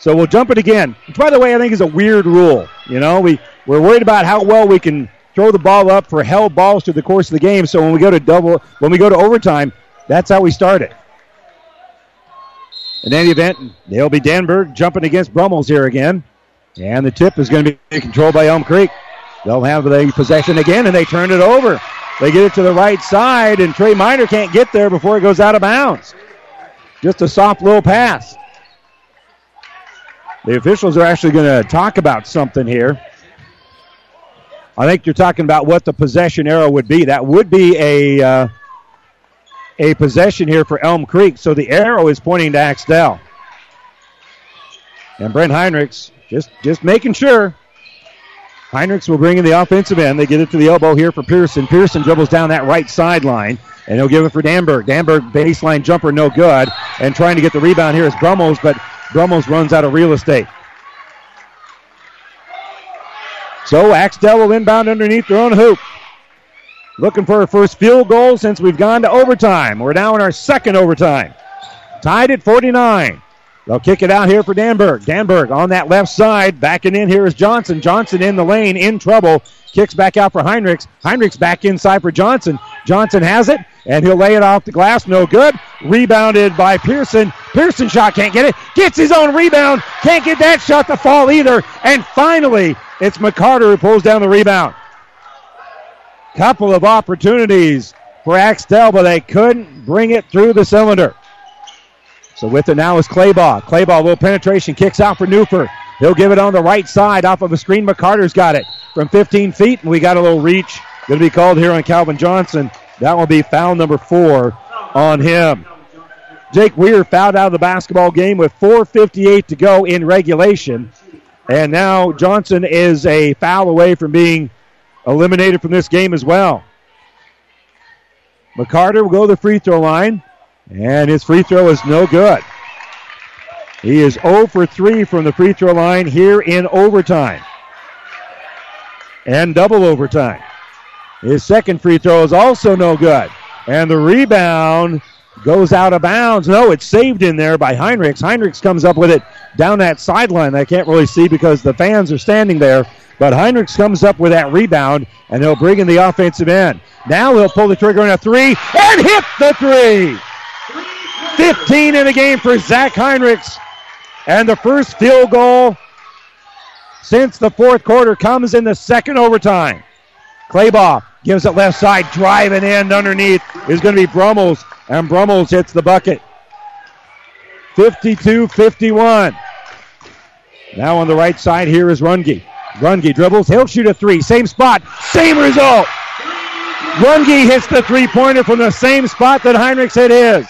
So we'll jump it again. Which, by the way, I think is a weird rule. You know, we, we're worried about how well we can throw the ball up for held balls through the course of the game. So when we go to double, when we go to overtime, that's how we started. In any event, they'll be Danberg jumping against Brummels here again. And the tip is going to be controlled by Elm Creek. They'll have the possession again, and they turn it over. They get it to the right side, and Trey Miner can't get there before it goes out of bounds. Just a soft little pass. The officials are actually going to talk about something here. I think you're talking about what the possession arrow would be. That would be a uh, a possession here for Elm Creek. So the arrow is pointing to Axtell. And Brent Heinrichs just, just making sure. Heinrichs will bring in the offensive end. They get it to the elbow here for Pearson. Pearson dribbles down that right sideline, and he'll give it for Danberg. Danberg baseline jumper, no good. And trying to get the rebound here is Brummels, but Brummels runs out of real estate. So Axtell will inbound underneath their own hoop looking for our first field goal since we've gone to overtime. We're now in our second overtime. Tied at 49. They'll kick it out here for Danberg. Danberg on that left side. Backing in here is Johnson. Johnson in the lane, in trouble. Kicks back out for Heinrichs. Heinrichs back inside for Johnson. Johnson has it, and he'll lay it off the glass. No good. Rebounded by Pearson. Pearson shot can't get it. Gets his own rebound. Can't get that shot to fall either. And finally, it's McCarter who pulls down the rebound. Couple of opportunities for Axtell, but they couldn't bring it through the cylinder. So with it now is Claybaugh. Claybaugh, little penetration, kicks out for Newfer. He'll give it on the right side off of a screen. McCarter's got it from 15 feet, and we got a little reach. Going to be called here on Calvin Johnson. That will be foul number four on him. Jake Weir fouled out of the basketball game with 4.58 to go in regulation. And now Johnson is a foul away from being eliminated from this game as well. McCarter will go to the free throw line, and his free throw is no good. He is 0 for 3 from the free throw line here in overtime and double overtime. His second free throw is also no good. And the rebound goes out of bounds. No, it's saved in there by Heinrichs. Heinrichs comes up with it down that sideline. I can't really see because the fans are standing there. But Heinrichs comes up with that rebound, and he'll bring in the offensive end. Now he'll pull the trigger on a three and hit the three. 15 in the game for Zach Heinrichs. And the first field goal since the fourth quarter comes in the second overtime. Claybaugh gives it left side, driving in underneath is going to be Brummels, and Brummels hits the bucket. 52 51. Now on the right side here is Runge. Runge dribbles, he'll shoot a three, same spot, same result. Runge hits the three pointer from the same spot that Heinrichs hit his.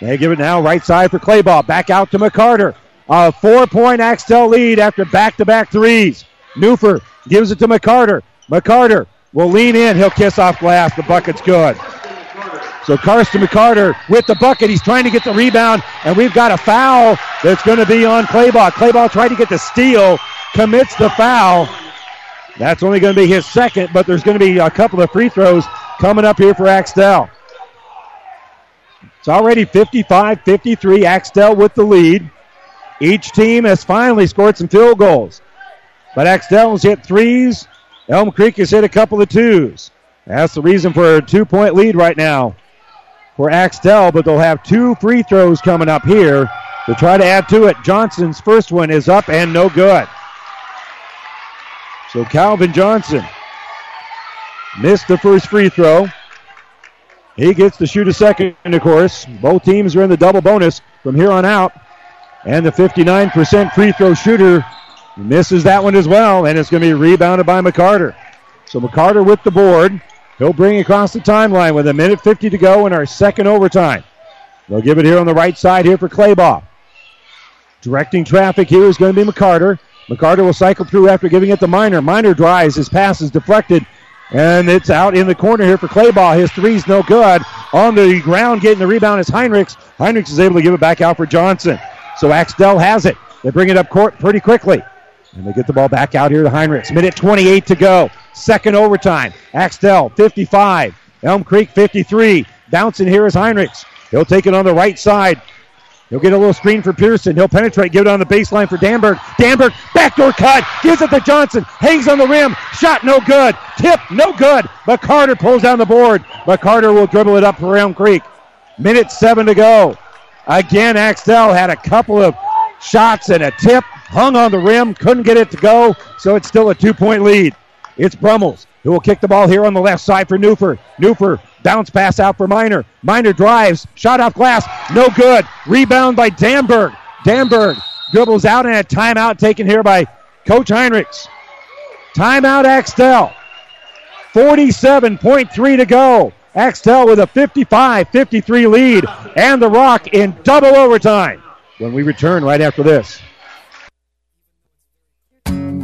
They give it now right side for Claybaugh. Back out to McCarter. A four point Axtell lead after back to back threes. Newfer gives it to McCarter. McCarter will lean in. He'll kiss off glass. The bucket's good. So Karsten McCarter with the bucket. He's trying to get the rebound, and we've got a foul that's going to be on Claybaugh. Claybaugh tried to get the steal, commits the foul. That's only going to be his second, but there's going to be a couple of free throws coming up here for Axtell. It's already 55 53. Axtell with the lead. Each team has finally scored some field goals. But Axtell has hit threes. Elm Creek has hit a couple of twos. That's the reason for a two point lead right now for Axtell, but they'll have two free throws coming up here to try to add to it. Johnson's first one is up and no good. So Calvin Johnson missed the first free throw. He gets to shoot a second, of course. Both teams are in the double bonus from here on out. And the 59% free throw shooter misses that one as well, and it's going to be rebounded by McCarter. So McCarter with the board. He'll bring across the timeline with a minute 50 to go in our second overtime. They'll give it here on the right side here for Claybaugh. Directing traffic here is going to be McCarter. McCarter will cycle through after giving it to Miner. Miner drives. His pass is deflected. And it's out in the corner here for Claybaugh. His three's no good. On the ground getting the rebound is Heinrichs. Heinrichs is able to give it back out for Johnson. So Axtell has it. They bring it up court pretty quickly. And they get the ball back out here to Heinrichs. Minute 28 to go. Second overtime. Axtell 55. Elm Creek 53. Bouncing here is Heinrichs. He'll take it on the right side. He'll get a little screen for Pearson. He'll penetrate, give it on the baseline for Danberg. Danberg, backdoor cut, gives it to Johnson. Hangs on the rim. Shot no good. Tip no good. McCarter pulls down the board. McCarter will dribble it up for Elm Creek. Minute seven to go. Again, Axtell had a couple of shots and a tip. Hung on the rim, couldn't get it to go, so it's still a two point lead. It's Brummels who will kick the ball here on the left side for Newfer. Newfer bounce pass out for Miner. Miner drives, shot off glass, no good. Rebound by Danberg. Danberg dribbles out and a timeout taken here by Coach Heinrichs. Timeout Axtell. 47.3 to go. Axtell with a 55 53 lead and the Rock in double overtime when we return right after this.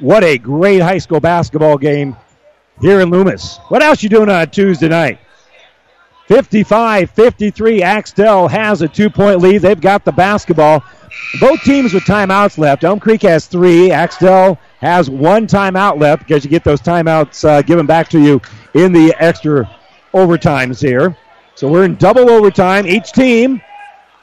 What a great high school basketball game here in Loomis. What else you doing on Tuesday night? 55-53, Axtell has a two-point lead. They've got the basketball. Both teams with timeouts left. Elm Creek has three. Axtell has one timeout left because you get those timeouts uh, given back to you in the extra overtimes here. So we're in double overtime. Each team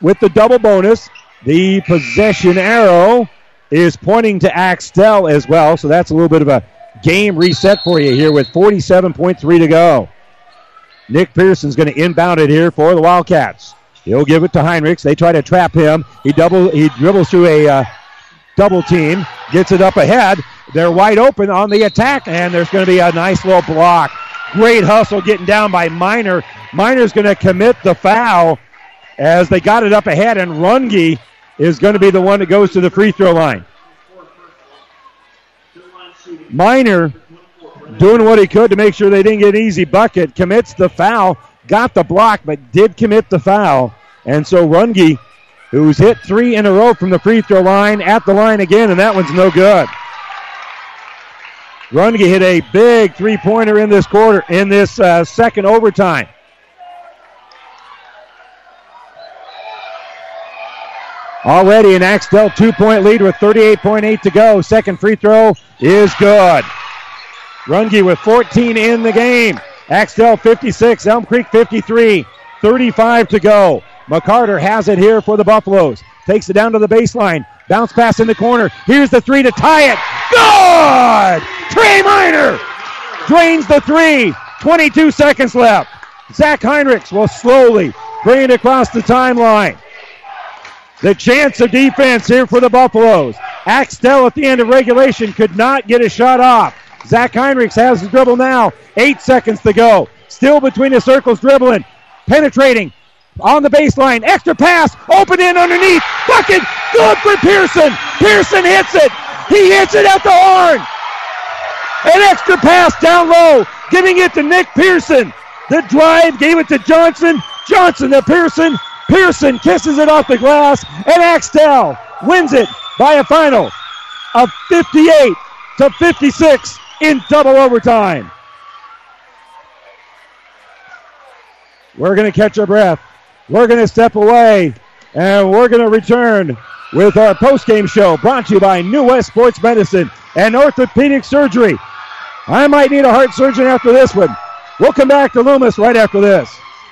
with the double bonus. The possession arrow is pointing to Axtell as well. So that's a little bit of a game reset for you here with 47.3 to go. Nick Pearson's going to inbound it here for the Wildcats. He'll give it to Heinrichs. They try to trap him. He double he dribbles through a uh, double team, gets it up ahead. They're wide open on the attack, and there's going to be a nice little block. Great hustle getting down by Miner. Miner's going to commit the foul as they got it up ahead, and Runge is going to be the one that goes to the free throw line. Miner doing what he could to make sure they didn't get an easy bucket, commits the foul, got the block, but did commit the foul. And so Runge, who's hit three in a row from the free throw line, at the line again, and that one's no good. Runge hit a big three pointer in this quarter, in this uh, second overtime. Already an Axtell two point lead with 38.8 to go. Second free throw is good. Runge with 14 in the game. Axtell 56, Elm Creek 53, 35 to go. McCarter has it here for the Buffaloes. Takes it down to the baseline. Bounce pass in the corner. Here's the three to tie it. Good! Trey Miner drains the three. 22 seconds left. Zach Heinrichs will slowly bring it across the timeline. The chance of defense here for the Buffaloes. Axtell at the end of regulation could not get a shot off. Zach Heinrichs has the dribble now. Eight seconds to go. Still between the circles, dribbling, penetrating on the baseline. Extra pass, open in underneath. Bucket, good for Pearson. Pearson hits it. He hits it at the horn. An extra pass down low, giving it to Nick Pearson. The drive gave it to Johnson. Johnson to Pearson. Pearson kisses it off the glass, and Axtell wins it by a final of 58 to 56 in double overtime. We're going to catch our breath. We're going to step away, and we're going to return with our post-game show brought to you by New West Sports Medicine and Orthopedic Surgery. I might need a heart surgeon after this one. We'll come back to Loomis right after this.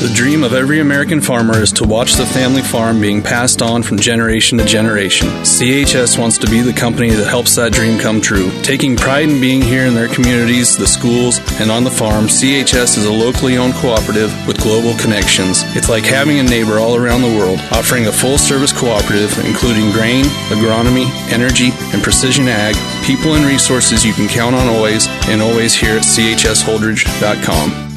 The dream of every American farmer is to watch the family farm being passed on from generation to generation. CHS wants to be the company that helps that dream come true. Taking pride in being here in their communities, the schools, and on the farm, CHS is a locally owned cooperative with global connections. It's like having a neighbor all around the world, offering a full service cooperative including grain, agronomy, energy, and precision ag, people and resources you can count on always, and always here at chsholdrege.com.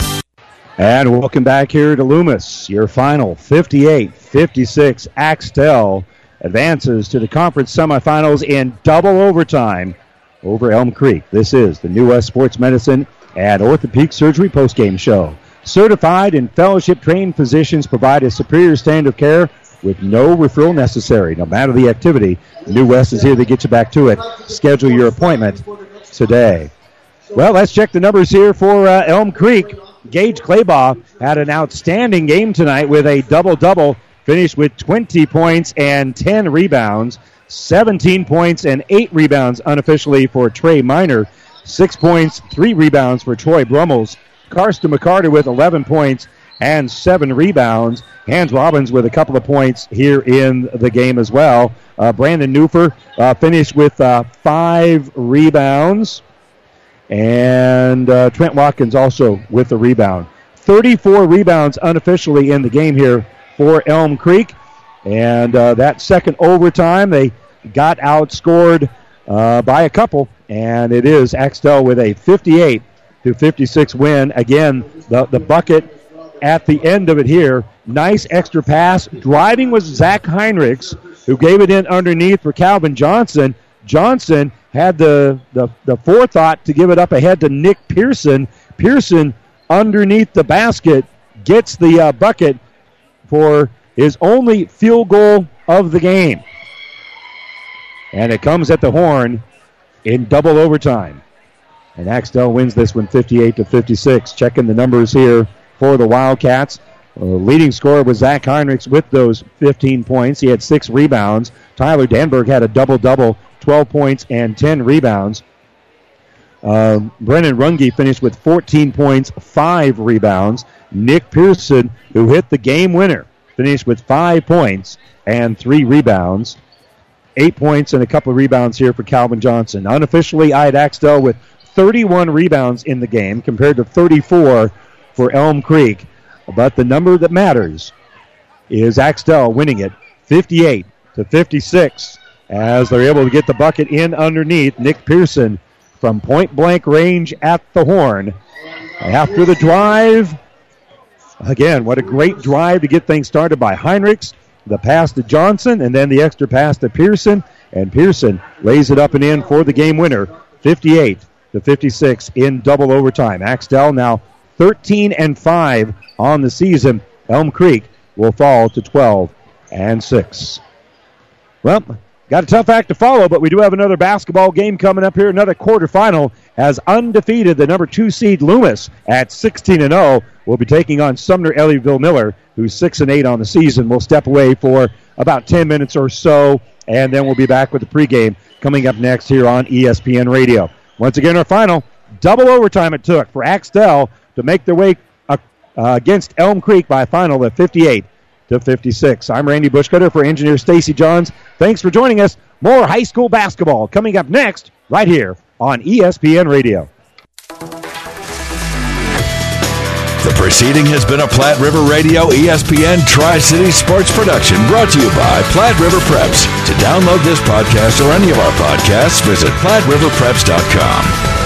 And welcome back here to Loomis. Your final 58 56. Axtell advances to the conference semifinals in double overtime over Elm Creek. This is the New West Sports Medicine and Orthopedic Surgery postgame show. Certified and fellowship trained physicians provide a superior standard of care with no referral necessary. No matter the activity, New West is here to get you back to it. Schedule your appointment today. Well, let's check the numbers here for uh, Elm Creek. Gage Claybaugh had an outstanding game tonight with a double double, finished with 20 points and 10 rebounds, 17 points and 8 rebounds unofficially for Trey Miner, 6 points, 3 rebounds for Troy Brummels, Karsten McCarter with 11 points and seven rebounds. Hans Robbins with a couple of points here in the game as well. Uh, Brandon Newfer uh, finished with uh, five rebounds. And uh, Trent Watkins also with a rebound. 34 rebounds unofficially in the game here for Elm Creek. And uh, that second overtime, they got outscored uh, by a couple, and it is Axtell with a 58 to 56 win. Again, the, the bucket at the end of it here. Nice extra pass. Driving was Zach Heinrichs, who gave it in underneath for Calvin Johnson. Johnson had the, the, the forethought to give it up ahead to Nick Pearson. Pearson underneath the basket gets the uh, bucket for his only field goal of the game. And it comes at the horn in double overtime. And Axtell wins this one 58 to 56. Checking the numbers here for the Wildcats. Uh, leading scorer was Zach Heinrichs with those 15 points. He had six rebounds. Tyler Danberg had a double double, 12 points and 10 rebounds. Uh, Brennan Runge finished with 14 points, five rebounds. Nick Pearson, who hit the game winner, finished with five points and three rebounds. Eight points and a couple of rebounds here for Calvin Johnson. Unofficially, I had Axtell with 31 rebounds in the game compared to 34 for Elm Creek. But the number that matters is Axtell winning it 58 to 56 as they're able to get the bucket in underneath Nick Pearson from point blank range at the horn. After the drive, again, what a great drive to get things started by Heinrichs. The pass to Johnson, and then the extra pass to Pearson. And Pearson lays it up and in for the game winner, 58 to 56 in double overtime. Axtell now 13 and 5 on the season. Elm Creek will fall to 12 and 6. Well, got a tough act to follow, but we do have another basketball game coming up here, another quarterfinal as undefeated the number 2 seed Loomis at 16 and 0 will be taking on Sumner Eddyville Miller who's 6 and 8 on the season. We'll step away for about 10 minutes or so and then we'll be back with the pregame coming up next here on ESPN Radio. Once again, our final double overtime it took for Axtell to make their way uh, uh, against Elm Creek by a final of 58 to 56. I'm Randy Bushcutter for engineer Stacy Johns. Thanks for joining us. More high school basketball coming up next right here on ESPN Radio. The proceeding has been a Platte River Radio ESPN Tri City Sports production brought to you by Platte River Preps. To download this podcast or any of our podcasts, visit PlatteRiverPreps.com.